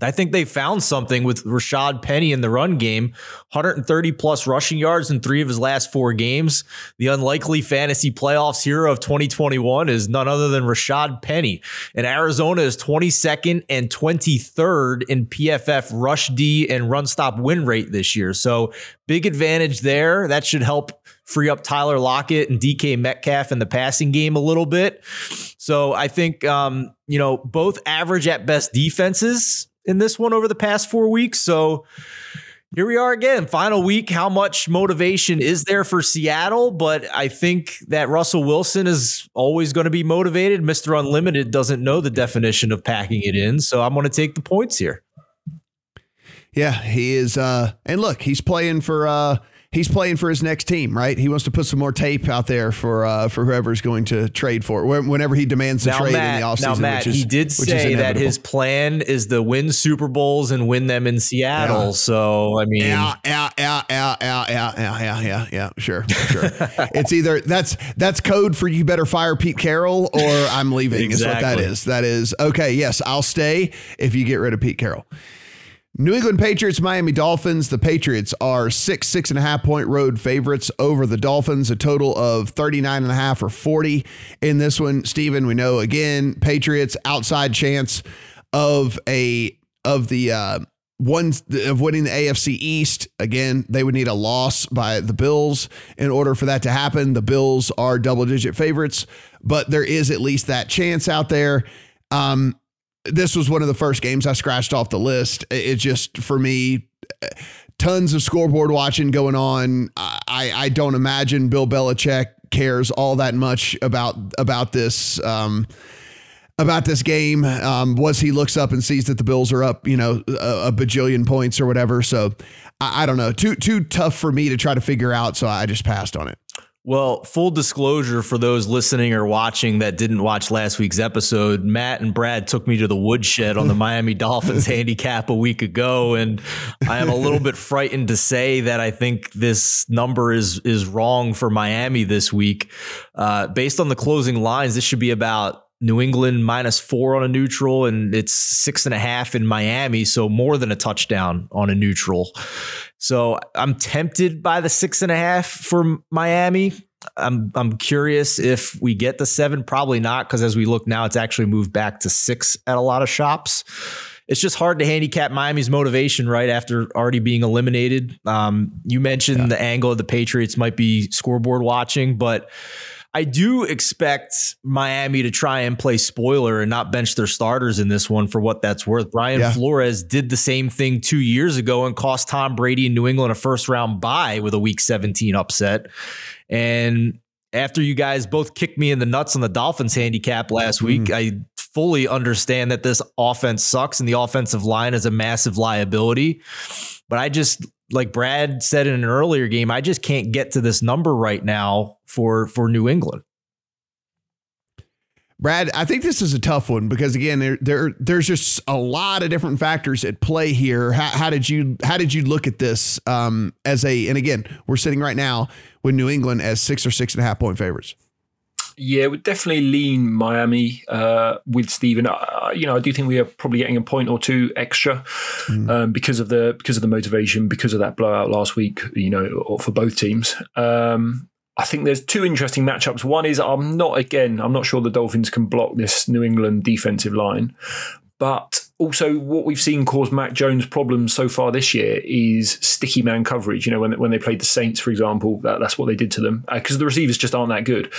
I think they found something with Rashaad Penny in the run game. 130 plus rushing yards in three of his last four games. The unlikely fantasy playoffs hero of 2021 is none other than Rashaad Penny. And Arizona is 22nd and 23rd in PFF rush D and run stop win rate this year. So big advantage there. That should help free up Tyler Lockett and DK Metcalf in the passing game a little bit. So I think, um, you know, both average at best defenses in this one over the past four weeks. So here we are again, final week. How much motivation is there for Seattle? But I think that Russell Wilson is always going to be motivated. Mr. Unlimited doesn't know the definition of packing it in. So I'm going to take the points here. Yeah, he is. Uh, and look, he's playing for uh, he's playing for his next team, right? He wants to put some more tape out there for uh, for whoever's going to trade for it whenever he demands a now, trade Matt, in the offseason. Now, Matt, is, he did say that his plan is to win Super Bowls and win them in Seattle. Yeah. So, I mean, yeah, yeah, yeah, yeah, yeah, yeah, yeah, yeah, yeah, sure, sure. it's either that's that's code for you better fire Pete Carroll or I'm leaving. exactly. Is what that is. That is okay. Yes, I'll stay if you get rid of Pete Carroll. New England Patriots, Miami Dolphins. The Patriots are six, six and a half point road favorites over the Dolphins, a total of 39 and a half or 40 in this one. Steven, we know again, Patriots outside chance of a of the uh one of winning the AFC East. Again, they would need a loss by the Bills in order for that to happen. The Bills are double digit favorites, but there is at least that chance out there. Um, this was one of the first games I scratched off the list. It just for me, tons of scoreboard watching going on. I I don't imagine Bill Belichick cares all that much about about this. Um, about this game um, was he looks up and sees that the Bills are up, you know, a, a bajillion points or whatever. So I, I, don't know, too too tough for me to try to figure out. So I just passed on it. Well, full disclosure for those listening or watching that didn't watch last week's episode, Matt and Brad took me to the woodshed on the Miami Dolphins handicap a week ago, and I am a little bit frightened to say that I think this number is is wrong for Miami this week. Uh, based on the closing lines, this should be about New England minus four on a neutral, and it's six and a half in Miami, so more than a touchdown on a neutral. So I'm tempted by the six and a half for Miami. I'm I'm curious if we get the seven. Probably not, because as we look now, it's actually moved back to six at a lot of shops. It's just hard to handicap Miami's motivation right after already being eliminated. Um, you mentioned yeah. the angle of the Patriots might be scoreboard watching, but I do expect Miami to try and play spoiler and not bench their starters in this one for what that's worth. Brian yeah. Flores did the same thing two years ago and cost Tom Brady and New England a first round bye with a week 17 upset. And after you guys both kicked me in the nuts on the Dolphins handicap last mm. week, I fully understand that this offense sucks and the offensive line is a massive liability. But I just like Brad said in an earlier game, I just can't get to this number right now for for New England. Brad, I think this is a tough one because again, there, there there's just a lot of different factors at play here. How, how did you how did you look at this um, as a and again, we're sitting right now with New England as six or six and a half point favorites. Yeah, we definitely lean Miami uh, with Stephen. Uh, you know, I do think we are probably getting a point or two extra mm. um, because of the because of the motivation, because of that blowout last week. You know, for both teams. Um, I think there's two interesting matchups. One is I'm not again, I'm not sure the Dolphins can block this New England defensive line, but also what we've seen cause Mac Jones problems so far this year is sticky man coverage. You know, when when they played the Saints, for example, that, that's what they did to them because uh, the receivers just aren't that good.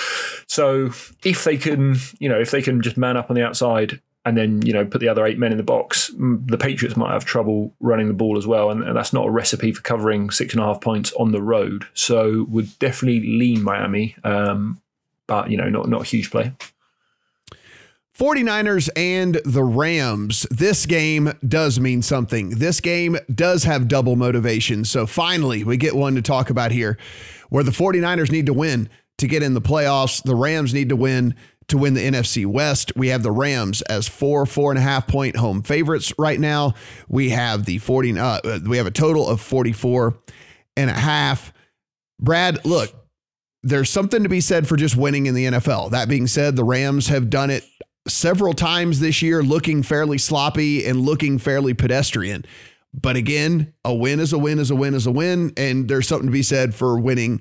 So if they can, you know, if they can just man up on the outside and then you know put the other eight men in the box, the Patriots might have trouble running the ball as well, and, and that's not a recipe for covering six and a half points on the road. So would definitely lean Miami, um, but you know not not a huge play. 49ers and the Rams. This game does mean something. This game does have double motivation. So finally, we get one to talk about here where the 49ers need to win to get in the playoffs. The Rams need to win to win the NFC West. We have the Rams as four, four and a half point home favorites right now. We have the 40, uh, we have a total of 44 and a half. Brad, look, there's something to be said for just winning in the NFL. That being said, the Rams have done it several times this year, looking fairly sloppy and looking fairly pedestrian. But again, a win is a win is a win is a win. And there's something to be said for winning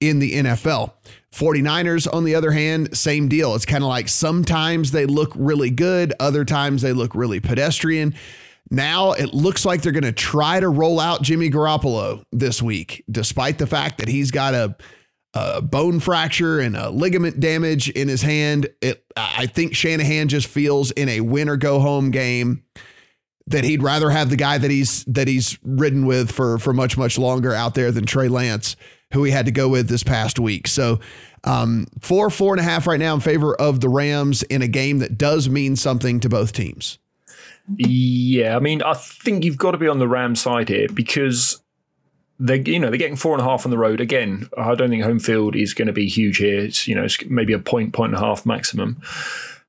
in the NFL. 49ers, on the other hand, same deal. It's kind of like sometimes they look really good, other times they look really pedestrian. Now it looks like they're going to try to roll out Jimmy Garoppolo this week, despite the fact that he's got a, a bone fracture and a ligament damage in his hand. It, I think Shanahan just feels in a win or go home game that he'd rather have the guy that he's that he's ridden with for for much much longer out there than Trey Lance who he had to go with this past week. So um, four, four and a half right now in favor of the Rams in a game that does mean something to both teams. Yeah, I mean, I think you've got to be on the Ram side here because they, you know, they're getting four and a half on the road. Again, I don't think home field is going to be huge here. It's you know, it's maybe a point, point and a half maximum.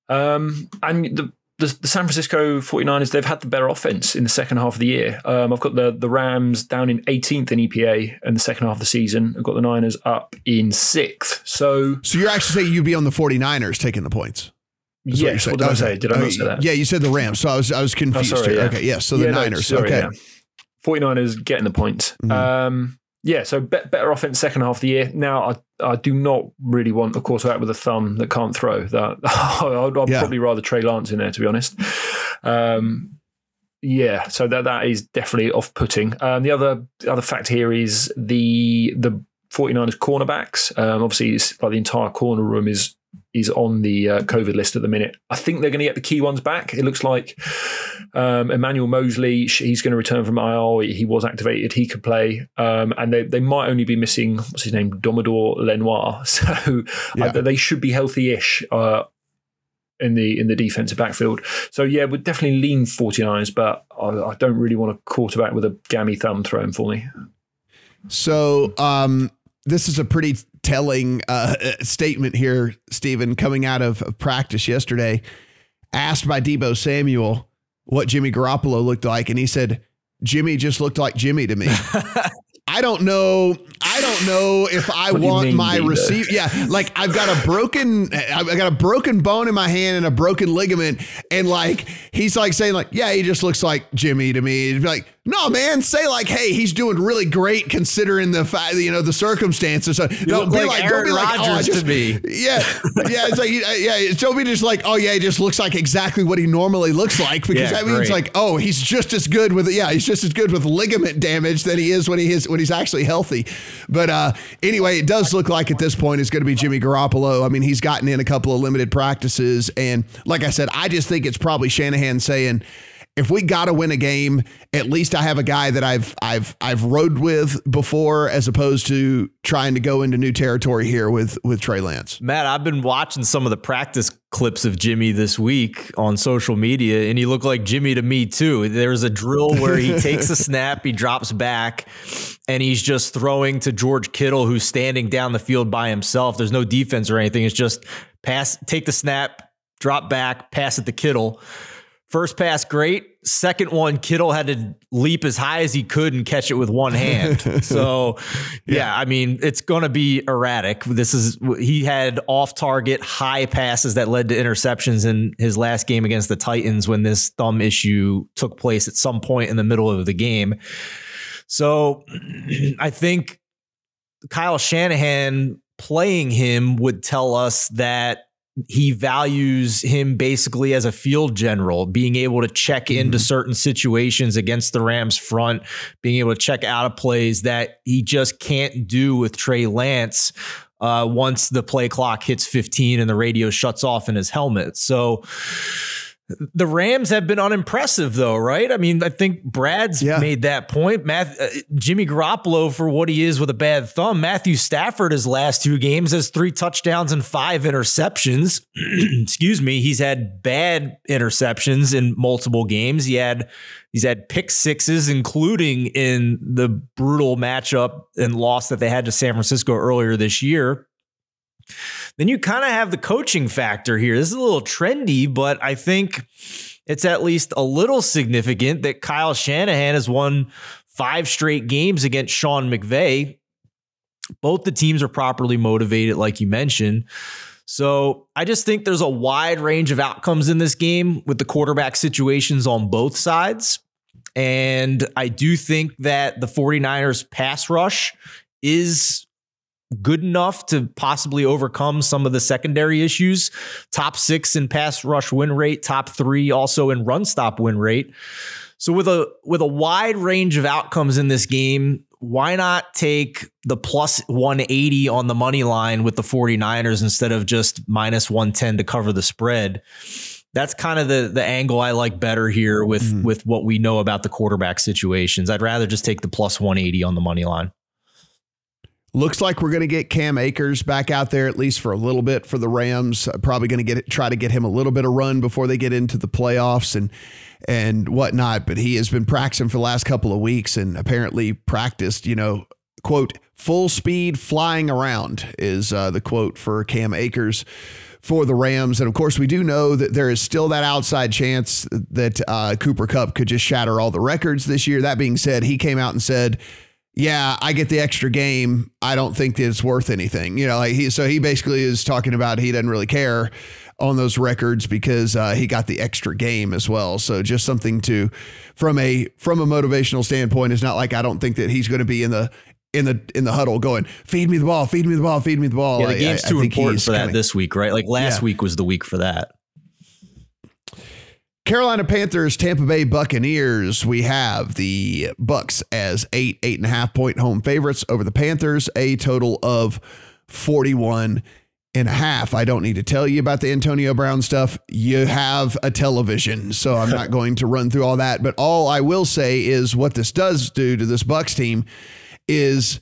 Um, and the the, the, San Francisco 49ers, they've had the better offense in the second half of the year. Um, I've got the, the Rams down in 18th in EPA in the second half of the season. I've got the Niners up in sixth. So, so you're actually saying you'd be on the 49ers taking the points? Yes. What, what did okay. I say? Did I not say that? Yeah, you said the Rams. So I was I was confused. Oh, sorry, yeah. Okay, yes. So the yeah, Niners. No, sorry, okay. Yeah. 49ers getting the points. Mm-hmm. Um, yeah, so better offense second half of the year. Now, I, I do not really want a quarterback with a thumb that can't throw. That I'd, I'd yeah. probably rather Trey Lance in there, to be honest. Um, yeah, so that that is definitely off putting. Um, the other the other fact here is the the 49ers cornerbacks. Um, obviously, it's like the entire corner room is is on the uh, COVID list at the minute. I think they're going to get the key ones back. It looks like um, Emmanuel Moseley, he's going to return from IR. He was activated. He could play. Um, and they, they might only be missing, what's his name, Deommodo Lenoir. So yeah. uh, they should be healthy-ish uh, in the in the defensive backfield. So yeah, would definitely lean 49ers, but I, I, don't really want a quarterback with a gammy thumb thrown for me. So um, this is a pretty telling uh, statement here, Stephen, coming out of, of practice yesterday. Asked by Deebo Samuel what Jimmy Garoppolo looked like, and he said, Jimmy just looked like Jimmy to me. I don't know. I don't know if I want my receiver. Yeah, like I've got a broken, I've got a broken bone in my hand and a broken ligament, and like he's like saying like, yeah, he just looks like Jimmy to me. It'd be like, no, man, say like, hey, he's doing really great considering the fact, you know, the circumstances. So, don't be like, like don't be like, oh, just, to me. Yeah, yeah, it's like, yeah, don't be just like, oh yeah, he just looks like exactly what he normally looks like because yeah, that means great. like, oh, he's just as good with, yeah, he's just as good with ligament damage than he is when he is when he's actually healthy. But uh, anyway, it does look like at this point it's going to be Jimmy Garoppolo. I mean, he's gotten in a couple of limited practices, and like I said, I just think it's probably Shanahan saying if we got to win a game, at least I have a guy that I've I've I've rode with before, as opposed to trying to go into new territory here with with Trey Lance. Matt, I've been watching some of the practice clips of Jimmy this week on social media, and he looked like Jimmy to me too. There's a drill where he takes a snap, he drops back, and he's just throwing to George Kittle, who's standing down the field by himself. There's no defense or anything. It's just pass, take the snap, drop back, pass it to Kittle First pass, great. Second one, Kittle had to leap as high as he could and catch it with one hand. so, yeah, yeah, I mean, it's going to be erratic. This is, he had off target high passes that led to interceptions in his last game against the Titans when this thumb issue took place at some point in the middle of the game. So, I think Kyle Shanahan playing him would tell us that he values him basically as a field general, being able to check mm-hmm. into certain situations against the Rams front, being able to check out of plays that he just can't do with Trey Lance uh, once the play clock hits 15 and the radio shuts off in his helmet. So the Rams have been unimpressive, though, right? I mean, I think Brad's yeah. made that point. Matt, uh, Jimmy Garoppolo, for what he is with a bad thumb, Matthew Stafford, his last two games, has three touchdowns and five interceptions. Excuse me. He's had bad interceptions in multiple games. He had he's had pick sixes, including in the brutal matchup and loss that they had to San Francisco earlier this year. Then you kind of have the coaching factor here. This is a little trendy, but I think it's at least a little significant that Kyle Shanahan has won five straight games against Sean McVay. Both the teams are properly motivated, like you mentioned. So I just think there's a wide range of outcomes in this game with the quarterback situations on both sides. And I do think that the 49ers pass rush is good enough to possibly overcome some of the secondary issues. Top six in pass rush win rate, top three also in run stop win rate. So with a with a wide range of outcomes in this game, why not take the plus 180 on the money line with the 49ers instead of just minus 110 to cover the spread? That's kind of the the angle I like better here with mm. with what we know about the quarterback situations. I'd rather just take the plus 180 on the money line. Looks like we're going to get Cam Akers back out there at least for a little bit for the Rams. Uh, probably going to get try to get him a little bit of run before they get into the playoffs and and whatnot. But he has been practicing for the last couple of weeks and apparently practiced. You know, quote full speed flying around is uh, the quote for Cam Akers for the Rams. And of course, we do know that there is still that outside chance that uh, Cooper Kupp could just shatter all the records this year. That being said, he came out and said yeah, I get the extra game. I don't think that it's worth anything. You know, like he so he basically is talking about he doesn't really care on those records because uh, he got the extra game as well. So just something to from a from a motivational standpoint it's not like I don't think that he's going to be in the in the in the huddle going feed me the ball, feed me the ball, feed me the ball. Yeah, the game's I, too I important for that this week, right? Like last yeah. week was the week for that. Carolina Panthers, Tampa Bay Buccaneers. We have the Bucs as eight, eight and a half point home favorites over the Panthers, a total of 41 and a half. I don't need to tell you about the Antonio Brown stuff. You have a television, so I'm not going to run through all that. But all I will say is what this does do to this Bucs team is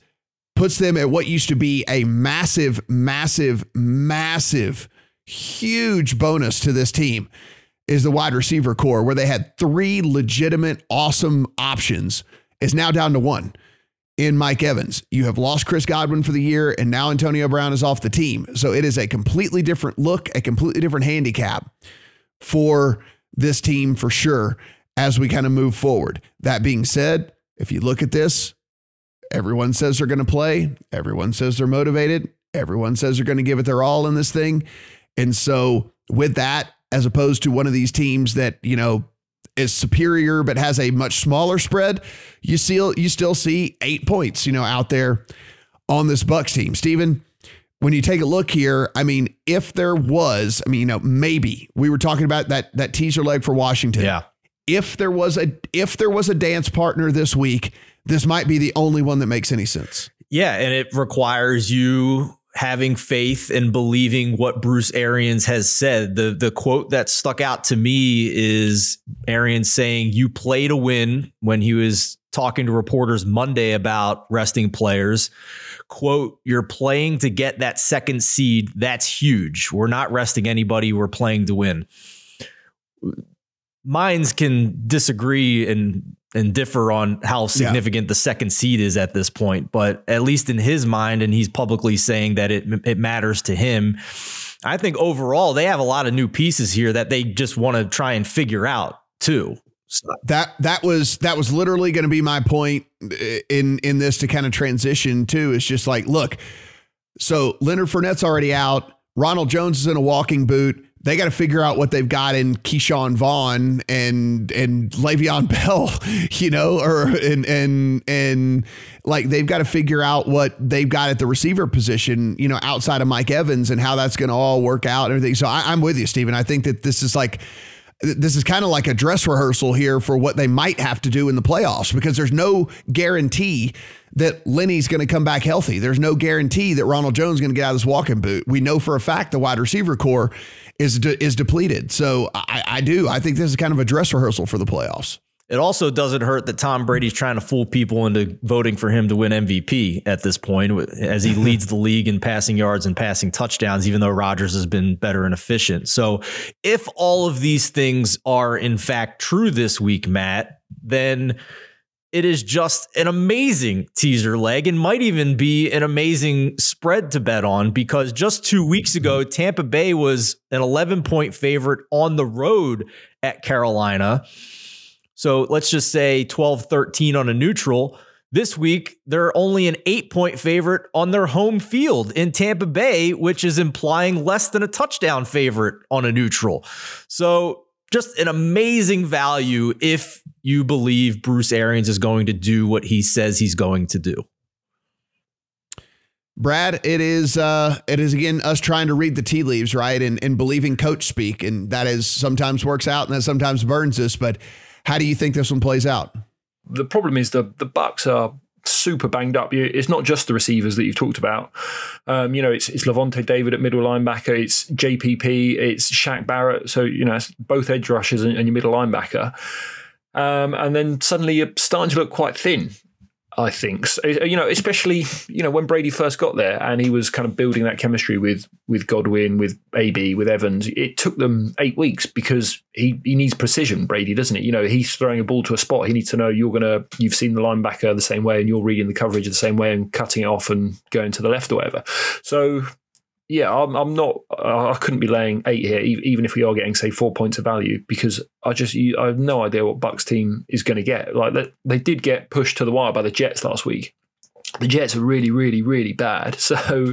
puts them at what used to be a massive, massive, massive, huge bonus to this team is the wide receiver corps, where they had three legitimate, awesome options, is now down to one in Mike Evans. You have lost Chris Godwin for the year, and now Antonio Brown is off the team. So it is a completely different look, a completely different handicap for this team for sure as we kind of move forward. That being said, if you look at this, everyone says they're going to play, everyone says they're motivated, everyone says they're going to give it their all in this thing. And so, with that, as opposed to one of these teams that, you know, is superior but has a much smaller spread, you still you still see eight points, you know, out there on this Bucs team. Steven, when you take a look here, I mean, if there was, I mean, you know, maybe we were talking about that that teaser leg for Washington. Yeah. If there was a if there was a dance partner this week, this might be the only one that makes any sense. Yeah, and it requires you having faith and believing what Bruce Arians has said. The the quote that stuck out to me is Arians saying, "You play to win." When he was talking to reporters Monday about resting players, quote, "You're playing to get that second seed. That's huge. We're not resting anybody. We're playing to win." Minds can disagree and and differ on how significant yeah. the second seed is at this point. But at least in his mind, and he's publicly saying that it it matters to him. I think overall they have a lot of new pieces here that they just want to try and figure out too. That that was that was literally going to be my point eh, in in this to kind of transition too. Is just like, look, so Leonard Fournette's already out. Ronald Jones is in a walking boot. They got to figure out what they've got in Ke'Shawn Vaughn and and Le'Veon Bell, you know, or and and and like they've got to figure out what they've got at the receiver position, you know, outside of Mike Evans and how that's going to all work out and everything. So I, I'm with you, Stephen. I think that this is like this is kind of like a dress rehearsal here for what they might have to do in the playoffs because there's no guarantee that Lenny's going to come back healthy. There's no guarantee that Ronald Jones is going to get out of this walking boot. We know for a fact the wide receiver corps is de- is depleted. So I, I do. I think this is kind of a dress rehearsal for the playoffs. It also doesn't hurt that Tom Brady's trying to fool people into voting for him to win MVP at this point, as he leads the league in passing yards and passing touchdowns, even though Rodgers has been better and efficient. So, if all of these things are in fact true this week, Matt, then it is just an amazing teaser leg and might even be an amazing spread to bet on because just two weeks mm-hmm. ago, Tampa Bay was an 11 point favorite on the road at Carolina. So let's just say 12 13 on a neutral. This week, they're only an eight point favorite on their home field in Tampa Bay, which is implying less than a touchdown favorite on a neutral. So just an amazing value if you believe Bruce Arians is going to do what he says he's going to do. Brad, it is uh it is again us trying to read the tea leaves, right? And and believing coach speak. And that is sometimes works out and that sometimes burns us. But how do you think this one plays out? The problem is the the Bucs are super banged up. It's not just the receivers that you've talked about. Um, you know, it's, it's Lavonte David at middle linebacker, it's JPP, it's Shaq Barrett. So, you know, it's both edge rushers and, and your middle linebacker. Um, and then suddenly you're starting to look quite thin. I think, so, uh, you know, especially you know when Brady first got there and he was kind of building that chemistry with with Godwin, with AB, with Evans. It took them eight weeks because he he needs precision. Brady doesn't it? You know, he's throwing a ball to a spot. He needs to know you're gonna you've seen the linebacker the same way and you're reading the coverage the same way and cutting it off and going to the left or whatever. So yeah, I'm, I'm not. I couldn't be laying eight here, even if we are getting say four points of value, because I just I have no idea what Bucs team is going to get. Like they, they did get pushed to the wire by the Jets last week, the Jets are really, really, really bad. So,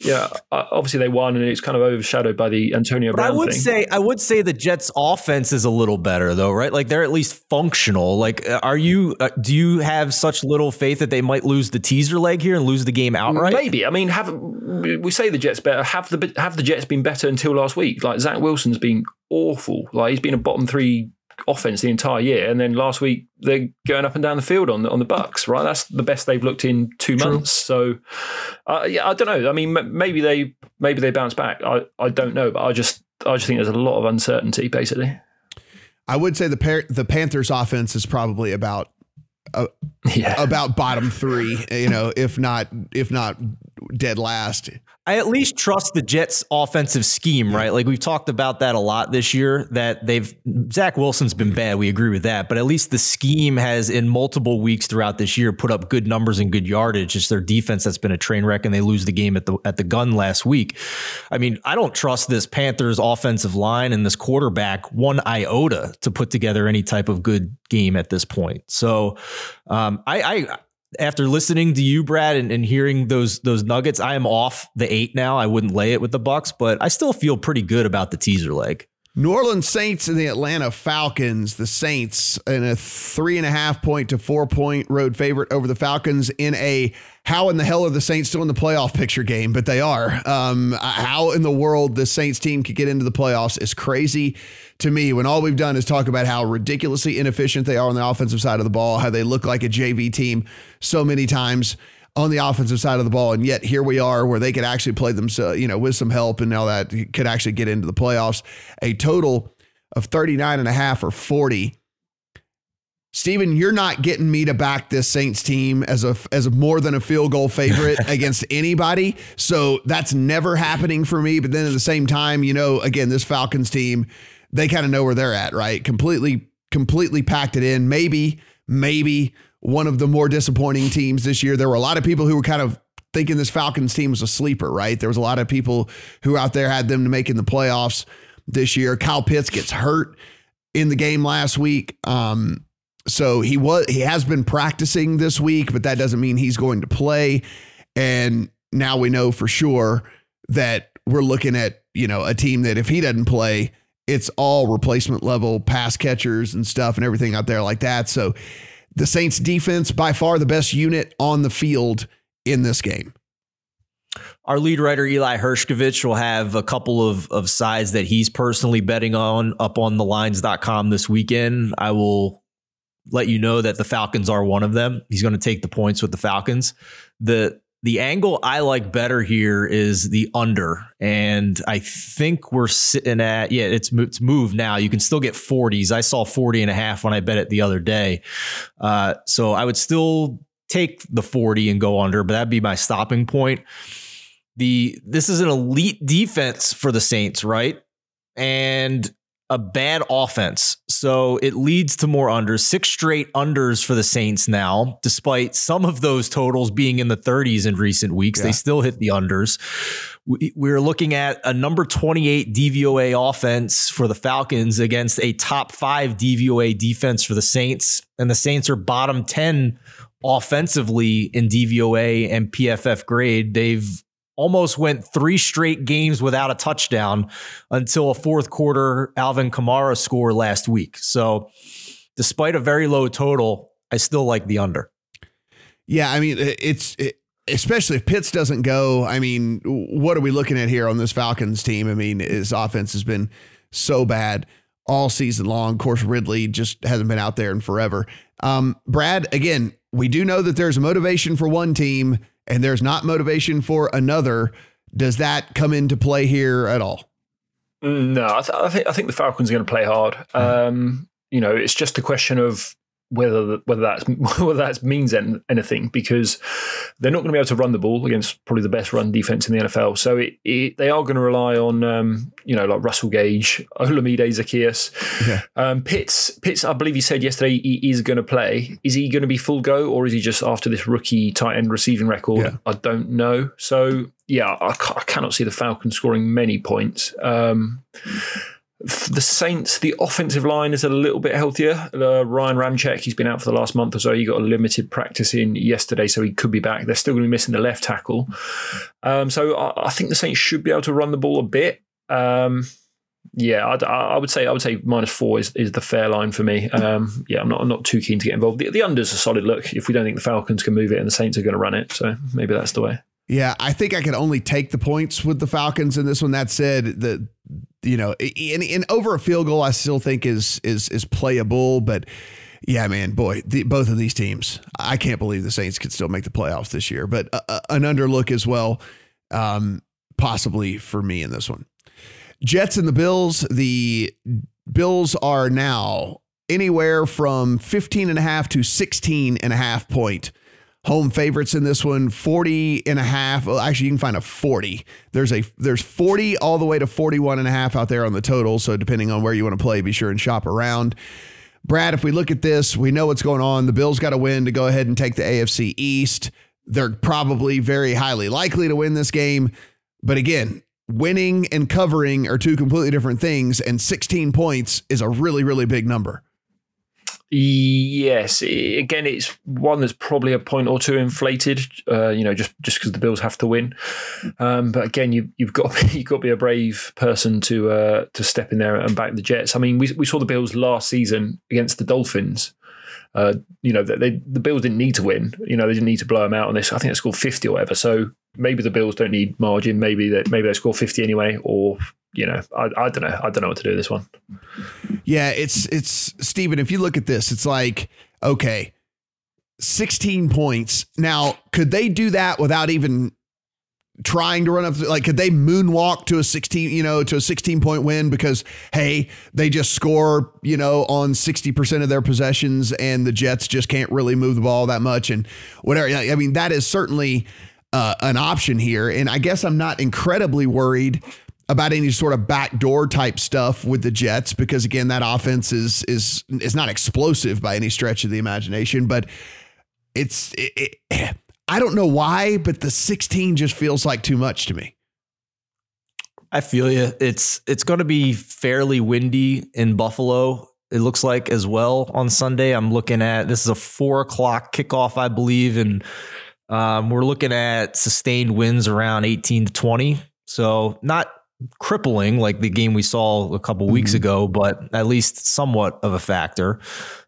yeah, obviously they won, and it's kind of overshadowed by the Antonio Brown. I would thing. say, I would say the Jets' offense is a little better, though, right? Like they're at least functional. Like, uh, are you? Uh, do you have such little faith that they might lose the teaser leg here and lose the game outright? Maybe. I mean, have we say the Jets better? Have the have the Jets been better until last week? Like Zach Wilson's been awful. Like he's been a bottom three offense the entire year, and then last week they're going up and down the field on the, on the Bucs. Right, that's the best they've looked in two True. months. So, uh, yeah, I don't know. I mean, maybe they maybe they bounce back. I I don't know, but I just I just think there's a lot of uncertainty basically. I would say the Par- the Panthers offense is probably about uh, yeah. about bottom three, you know, if not if not dead last. I at least trust the Jets offensive scheme, right? Like we've talked about that a lot this year that they've Zach Wilson's been bad. We agree with that, but at least the scheme has in multiple weeks throughout this year put up good numbers and good yardage. It's their defense that's been a train wreck and they lose the game at the at the gun last week. I mean, I don't trust this Panthers offensive line and this quarterback one iota to put together any type of good game at this point. So um, I, I after listening to you, Brad, and, and, hearing those those nuggets, I am off the eight now. I wouldn't lay it with the Bucs, but I still feel pretty good about the teaser leg. New Orleans Saints and the Atlanta Falcons. The Saints in a three and a half point to four point road favorite over the Falcons in a how in the hell are the Saints still in the playoff picture game? But they are. Um, how in the world the Saints team could get into the playoffs is crazy to me when all we've done is talk about how ridiculously inefficient they are on the offensive side of the ball, how they look like a JV team so many times on the offensive side of the ball. And yet here we are where they could actually play them, so, you know, with some help and now that could actually get into the playoffs. A total of 39 and a half or 40. Stephen, you're not getting me to back this Saints team as a as a more than a field goal favorite against anybody. So that's never happening for me. But then at the same time, you know, again, this Falcons team they kind of know where they're at, right? Completely, completely packed it in. Maybe, maybe one of the more disappointing teams this year. There were a lot of people who were kind of thinking this Falcons team was a sleeper, right? There was a lot of people who out there had them to making the playoffs this year. Kyle Pitts gets hurt in the game last week. Um, so he was he has been practicing this week, but that doesn't mean he's going to play. And now we know for sure that we're looking at you know, a team that if he doesn't play, it's all replacement level pass catchers and stuff and everything out there like that. So the Saints defense by far the best unit on the field in this game. Our lead writer Eli Hershkovich will have a couple of, of sides that he's personally betting on up on the lines.com this weekend. I will let you know that the Falcons are one of them. He's going to take the points with the Falcons. The the angle I like better here is the under. And I think we're sitting at, yeah, it's, it's moved now. You can still get 40s. I saw 40 and a half when I bet it the other day. Uh, so I would still take the 40 and go under, but that'd be my stopping point. The this is an elite defense for the Saints, right? And a bad offense. So it leads to more unders, six straight unders for the Saints now, despite some of those totals being in the 30s in recent weeks. Yeah. They still hit the unders. We're looking at a number 28 DVOA offense for the Falcons against a top five DVOA defense for the Saints. And the Saints are bottom 10 offensively in DVOA and PFF grade. They've almost went three straight games without a touchdown until a fourth quarter Alvin Kamara score last week. So, despite a very low total, I still like the under. Yeah, I mean, it's it, especially if Pitts doesn't go. I mean, what are we looking at here on this Falcons team? I mean, his offense has been so bad all season long. Of course, Ridley just hasn't been out there in forever. Um, Brad, again, we do know that there's motivation for one team and there's not motivation for another, does that come into play here at all? No, I, th- I think I think the Falcons are going to play hard. Hmm. Um, you know, it's just a question of whether whether that's whether that means anything because they're not going to be able to run the ball against probably the best run defense in the NFL. So it, it, they are going to rely on um, you know like Russell Gage, Olamide Zaccheaus, yeah. um, Pitts. Pitts, I believe he said yesterday he is going to play. Is he going to be full go or is he just after this rookie tight end receiving record? Yeah. I don't know. So yeah, I, I, cannot see the Falcons scoring many points. Um, the Saints, the offensive line is a little bit healthier. Uh, Ryan Ramczyk, he's been out for the last month or so. He got a limited practice in yesterday, so he could be back. They're still going to be missing the left tackle. Um, so I, I, think the Saints should be able to run the ball a bit. Um, yeah, I'd, I, would say I would say minus four is, is the fair line for me. Um, yeah, I'm not I'm not too keen to get involved. The, the under's a solid look if we don't think the Falcons can move it and the Saints are going to run it. So maybe that's the way. Yeah, I think I could only take the points with the Falcons in this one. That said, the you know, and, and over a field goal, I still think is is is playable. But yeah, man, boy, the, both of these teams, I can't believe the Saints could still make the playoffs this year. But uh, uh, an underlook as well, um, possibly for me in this one. Jets and the Bills. The Bills are now anywhere from 15 and a half to 16 and a half point home favorites in this one 40 and a half. Well, actually you can find a 40 there's a there's 40 all the way to 41 and a half out there on the total. So depending on where you want to play be sure and shop around. Brad if we look at this we know what's going on. The bills got to win to go ahead and take the afc east. They're probably very highly likely to win this game. But again winning and covering are two completely different things and 16 points is a really really big number Yes, again, it's one that's probably a point or two inflated. Uh, you know, just just because the Bills have to win. Um, but again, you, you've got you've got to be a brave person to uh, to step in there and back the Jets. I mean, we we saw the Bills last season against the Dolphins. Uh, you know, they, the Bills didn't need to win. You know, they didn't need to blow them out on this. I think they scored fifty or whatever. So maybe the Bills don't need margin. Maybe that maybe they score fifty anyway, or you know, I, I don't know. I don't know what to do with this one. Yeah, it's it's Stephen. If you look at this, it's like okay, sixteen points. Now, could they do that without even trying to run up like could they moonwalk to a 16 you know to a 16 point win because hey they just score you know on 60% of their possessions and the jets just can't really move the ball that much and whatever i mean that is certainly uh, an option here and i guess i'm not incredibly worried about any sort of backdoor type stuff with the Jets because again that offense is is is not explosive by any stretch of the imagination but it's it, it, I don't know why but the 16 just feels like too much to me. I feel you. It's it's going to be fairly windy in Buffalo. It looks like as well on Sunday. I'm looking at this is a four o'clock kickoff, I believe, and um, we're looking at sustained winds around 18 to 20. So not crippling like the game we saw a couple mm-hmm. weeks ago, but at least somewhat of a factor.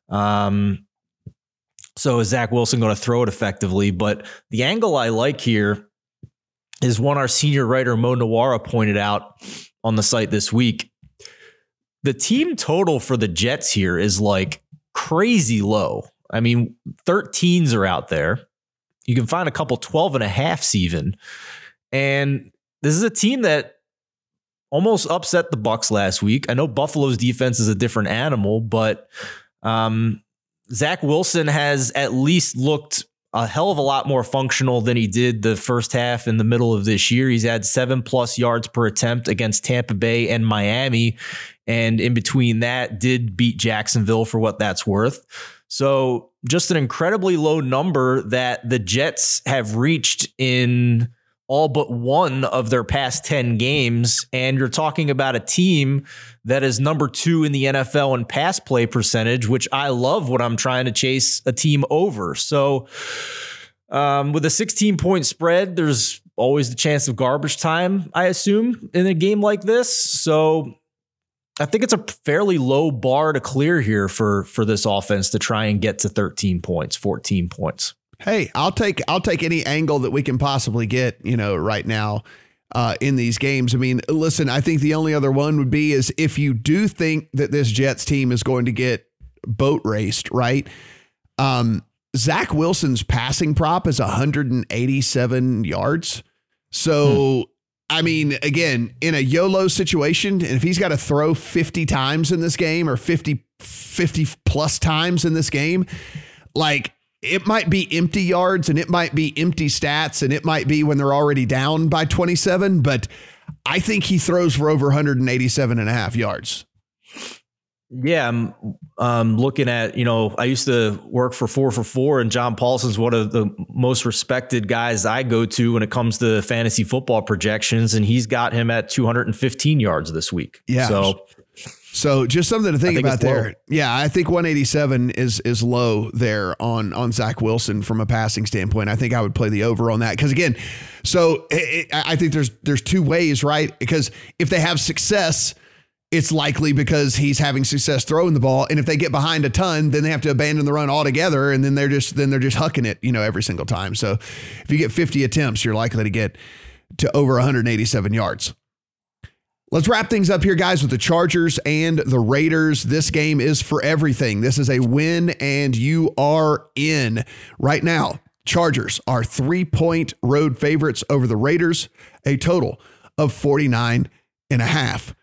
Um, so is Zach Wilson going to throw it effectively? But the angle I like here is one our senior writer Mo Nuwwarah pointed out on the site this week. The team total for the Jets here is like crazy low. I mean, 13s are out there. You can find a couple 12 and a halfs even. And this is a team that almost upset the Bucs last week. I know Buffalo's defense is a different animal, but um, Zach Wilson has at least looked a hell of a lot more functional than he did the first half in the middle of this year. He's had seven plus yards per attempt against Tampa Bay and Miami. And in between that, did beat Jacksonville for what that's worth. So just an incredibly low number that the Jets have reached in all but one of their past 10 games. And you're talking about a team that is number two in the NFL in pass play percentage, which I love when I'm trying to chase a team over. So, um, with a 16 point spread, there's always the chance of garbage time, I assume, in a game like this. So, I think it's a fairly low bar to clear here for for this offense to try and get to 13 points, 14 points. Hey, I'll take I'll take any angle that we can possibly get, you know, right now uh, in these games. I mean, listen, I think the only other one would be is if you do think that this Jets team is going to get boat raced, right? Um, Zach Wilson's passing prop is 187 yards. So, hmm. I mean, again, in a YOLO situation, and if he's got to throw 50 times in this game or 50, 50 plus times in this game, like it might be empty yards and it might be empty stats and it might be when they're already down by 27, but I think he throws for over 187 and a half yards. Yeah, I'm um, looking at, you know, I used to work for 4 for 4 and John Paulsen's one of the most respected guys I go to when it comes to fantasy football projections and he's got him at 215 yards this week. Yeah. So so just something to think, think about there. Low. Yeah, I think 187 is is low there on on Zach Wilson from a passing standpoint. I think I would play the over on that because again, so eh, eh, it, it, I think there's there's two ways, right? Because if they have success, it's likely because he's having success throwing the ball, and if they get behind a ton, then they have to abandon the run altogether, and then they're just then they're just hucking it, you know, every single time. So if you get 50 attempts, you're likely to get to over 187 yards. Let's wrap things up here, guys, with the Chargers and the Raiders. This game is for everything. This is a win, and you are in right now. Chargers are three point road favorites over the Raiders, a total of 49 and a half.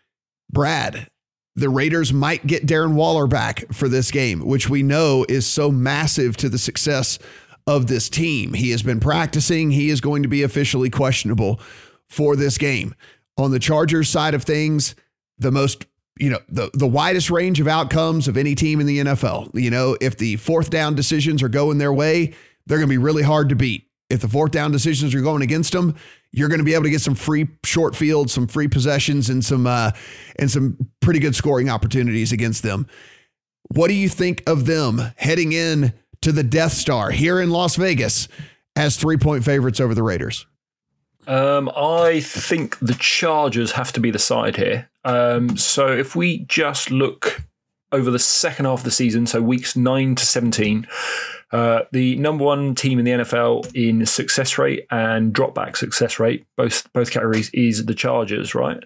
Brad, the Raiders might get Darren Waller back for this game, which we know is so massive to the success of this team. He has been practicing, he is going to be officially questionable for this game on the Chargers side of things, the most you know the the widest range of outcomes of any team in the NFL. You know, if the fourth down decisions are going their way, they're going to be really hard to beat. If the fourth down decisions are going against them, you're going to be able to get some free short fields, some free possessions, and some uh, and some pretty good scoring opportunities against them. What do you think of them heading in to the Death Star here in Las Vegas as three point favorites over the Raiders? Um, I think the Chargers have to be the side here. Um, so if we just look over the second half of the season, so weeks nine to 17, uh, the number one team in the NFL in success rate and dropback success rate, both both categories, is the Chargers, right?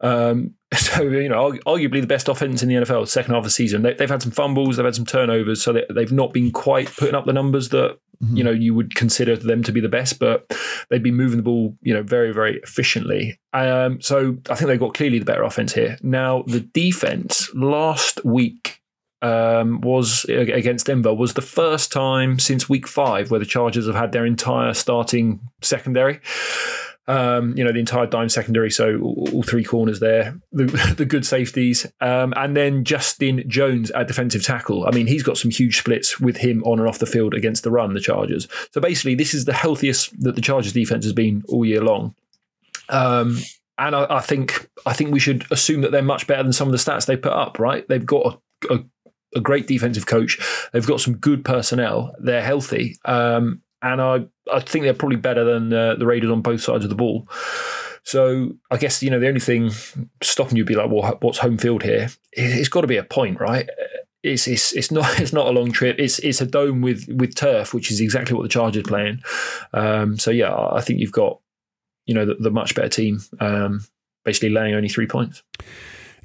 Um, so you know, arguably the best offense in the NFL second half of the season. They, have had some fumbles, they've had some turnovers, so they, have not been quite putting up the numbers that mm-hmm. you know you would consider them to be the best, but they've been moving the ball you know very very efficiently. Um, so I think they've got clearly the better offense here. Now the defense last week um, was against Denver was the first time since week five where the Chargers have had their entire starting secondary. Um, you know, the entire dime secondary, so all, three corners there, the, the good safeties. Um, and then Justin Jones at defensive tackle. I mean, he's got some huge splits with him on and off the field against the run, the Chargers. So basically, this is the healthiest that the Chargers defense has been all year long. Um, and I, I, think I think we should assume that they're much better than some of the stats they put up. Right? They've got a, a, a great defensive coach. They've got some good personnel. They're healthy. Um, and I I think they're probably better than uh, the Raiders on both sides of the ball. So I guess you know the only thing stopping you would be like, well, what's home field here? It's got to be a point, right? It's, it's it's not it's not a long trip. It's it's a dome with with turf, which is exactly what the Chargers playing. Um, so yeah, I think you've got you know the, the much better team, um, basically laying only three points.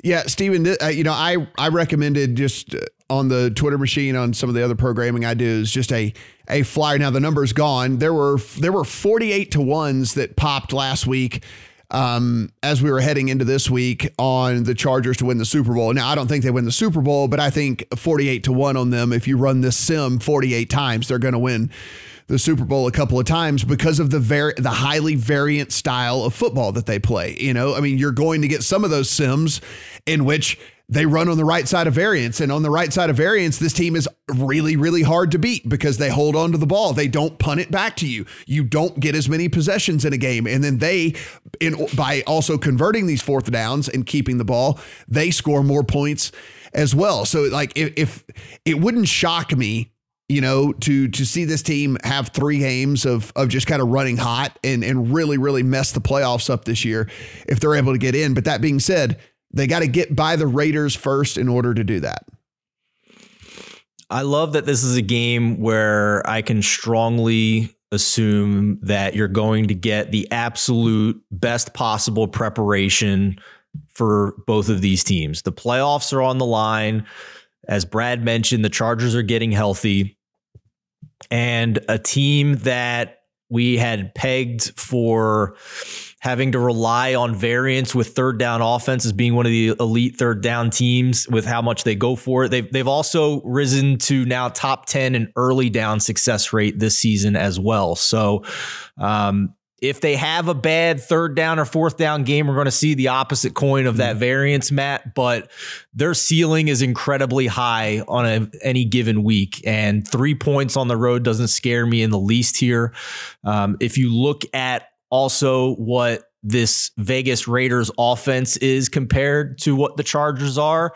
Yeah, Stephen, uh, you know, I, I recommended just uh, on the Twitter machine on some of the other programming I do is just a a flyer. Now the number's gone. There were there were 48 to ones that popped last week um, as we were heading into this week on the Chargers to win the Super Bowl. Now, I don't think they win the Super Bowl, but I think 48 to 1 on them, if you run this sim 48 times, they're going to win the Super Bowl a couple of times because of the very the highly variant style of football that they play. You know, I mean, you're going to get some of those sims in which they run on the right side of variance. And on the right side of variance, this team is really, really hard to beat because they hold on to the ball. They don't punt it back to you. You don't get as many possessions in a game. And then they, in, by also converting these fourth downs and keeping the ball, they score more points as well. So, like, if, if it wouldn't shock me you know, to to see this team have three games of of just kind of running hot and and really really mess the playoffs up this year if they're able to get in. But that being said, they got to get by the Raiders first in order to do that. I love that this is a game where I can strongly assume that you're going to get the absolute best possible preparation for both of these teams. The playoffs are on the line. As Brad mentioned, the Chargers are getting healthy. And a team that we had pegged for having to rely on variance with third down offense as being one of the elite third down teams with how much they go for it. They've, they've also risen to now top 10 in early down success rate this season as well. So, um, if they have a bad third down or fourth down game, we're going to see the opposite coin of that variance, Matt. But their ceiling is incredibly high on a, any given week, and three points on the road doesn't scare me in the least here. Um, if you look at also what this Vegas Raiders offense is compared to what the Chargers are.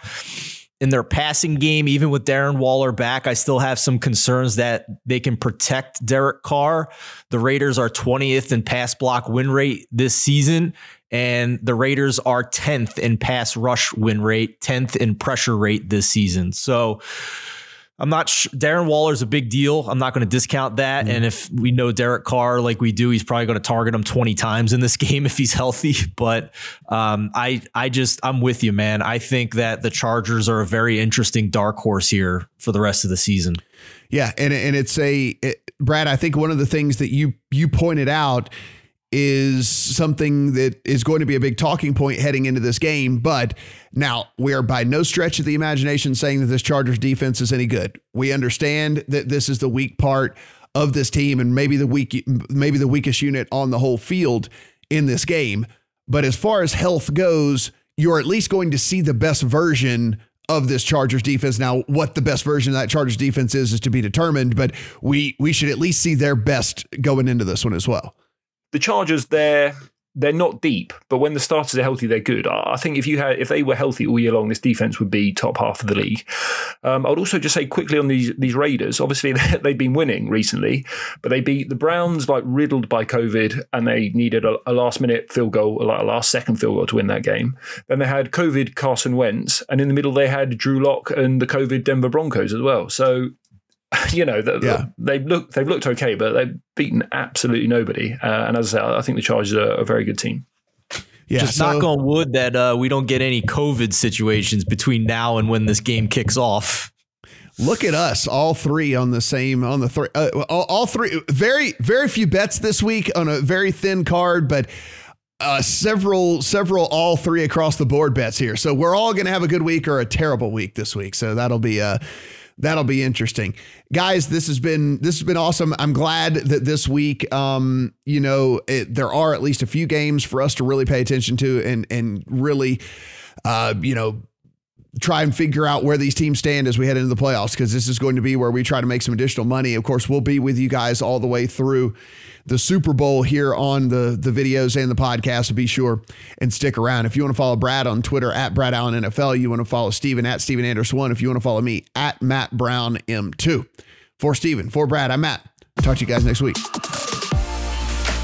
In their passing game, even with Darren Waller back, I still have some concerns that they can protect Derek Carr. The Raiders are 20th in pass block win rate this season, and the Raiders are 10th in pass rush win rate, 10th in pressure rate this season. So, I'm not sh- Darren Waller's a big deal. I'm not going to discount that. Mm. And if we know Derek Carr like we do, he's probably going to target him 20 times in this game if he's healthy. But um, I I just I'm with you, man. I think that the Chargers are a very interesting dark horse here for the rest of the season. Yeah, and and it's a it, Brad. I think one of the things that you you pointed out is something that is going to be a big talking point heading into this game. But now we are by no stretch of the imagination saying that this Chargers defense is any good. We understand that this is the weak part of this team and maybe the weak maybe the weakest unit on the whole field in this game. But as far as health goes, you're at least going to see the best version of this Chargers defense. Now, what the best version of that Chargers defense is is to be determined, but we we should at least see their best going into this one as well the Chargers, they're they're not deep, but when the starters are healthy, they're good. I think if you had if they were healthy all year long, this defense would be top half of the league. Um, I would also just say quickly on these these Raiders. Obviously, they've been winning recently, but they beat the Browns like riddled by COVID, and they needed a, a last minute field goal, like a last second field goal to win that game. Then they had COVID Carson Wentz, and in the middle they had Drew Lock and the COVID Denver Broncos as well. So you know, the, yeah. they've looked they've looked okay, but they've beaten absolutely nobody. Uh, and as I say, I think the Chargers are a very good team. Yeah, just so, knock on wood that uh, we don't get any COVID situations between now and when this game kicks off. Look at us, all three on the same on the three, uh, all, all, three. Very very few bets this week on a very thin card, but uh, several several all three across the board bets here. So we're all going to have a good week or a terrible week this week. So that'll be uh that'll be interesting guys this has been this has been awesome i'm glad that this week um you know it, there are at least a few games for us to really pay attention to and and really uh you know try and figure out where these teams stand as we head into the playoffs because this is going to be where we try to make some additional money. Of course, we'll be with you guys all the way through the Super Bowl here on the the videos and the podcast. So be sure and stick around. If you want to follow Brad on Twitter at Brad Allen NFL, you want to follow Steven at Steven Anderson one. If you want to follow me at Matt Brown M2. For Steven, for Brad, I'm Matt. Talk to you guys next week.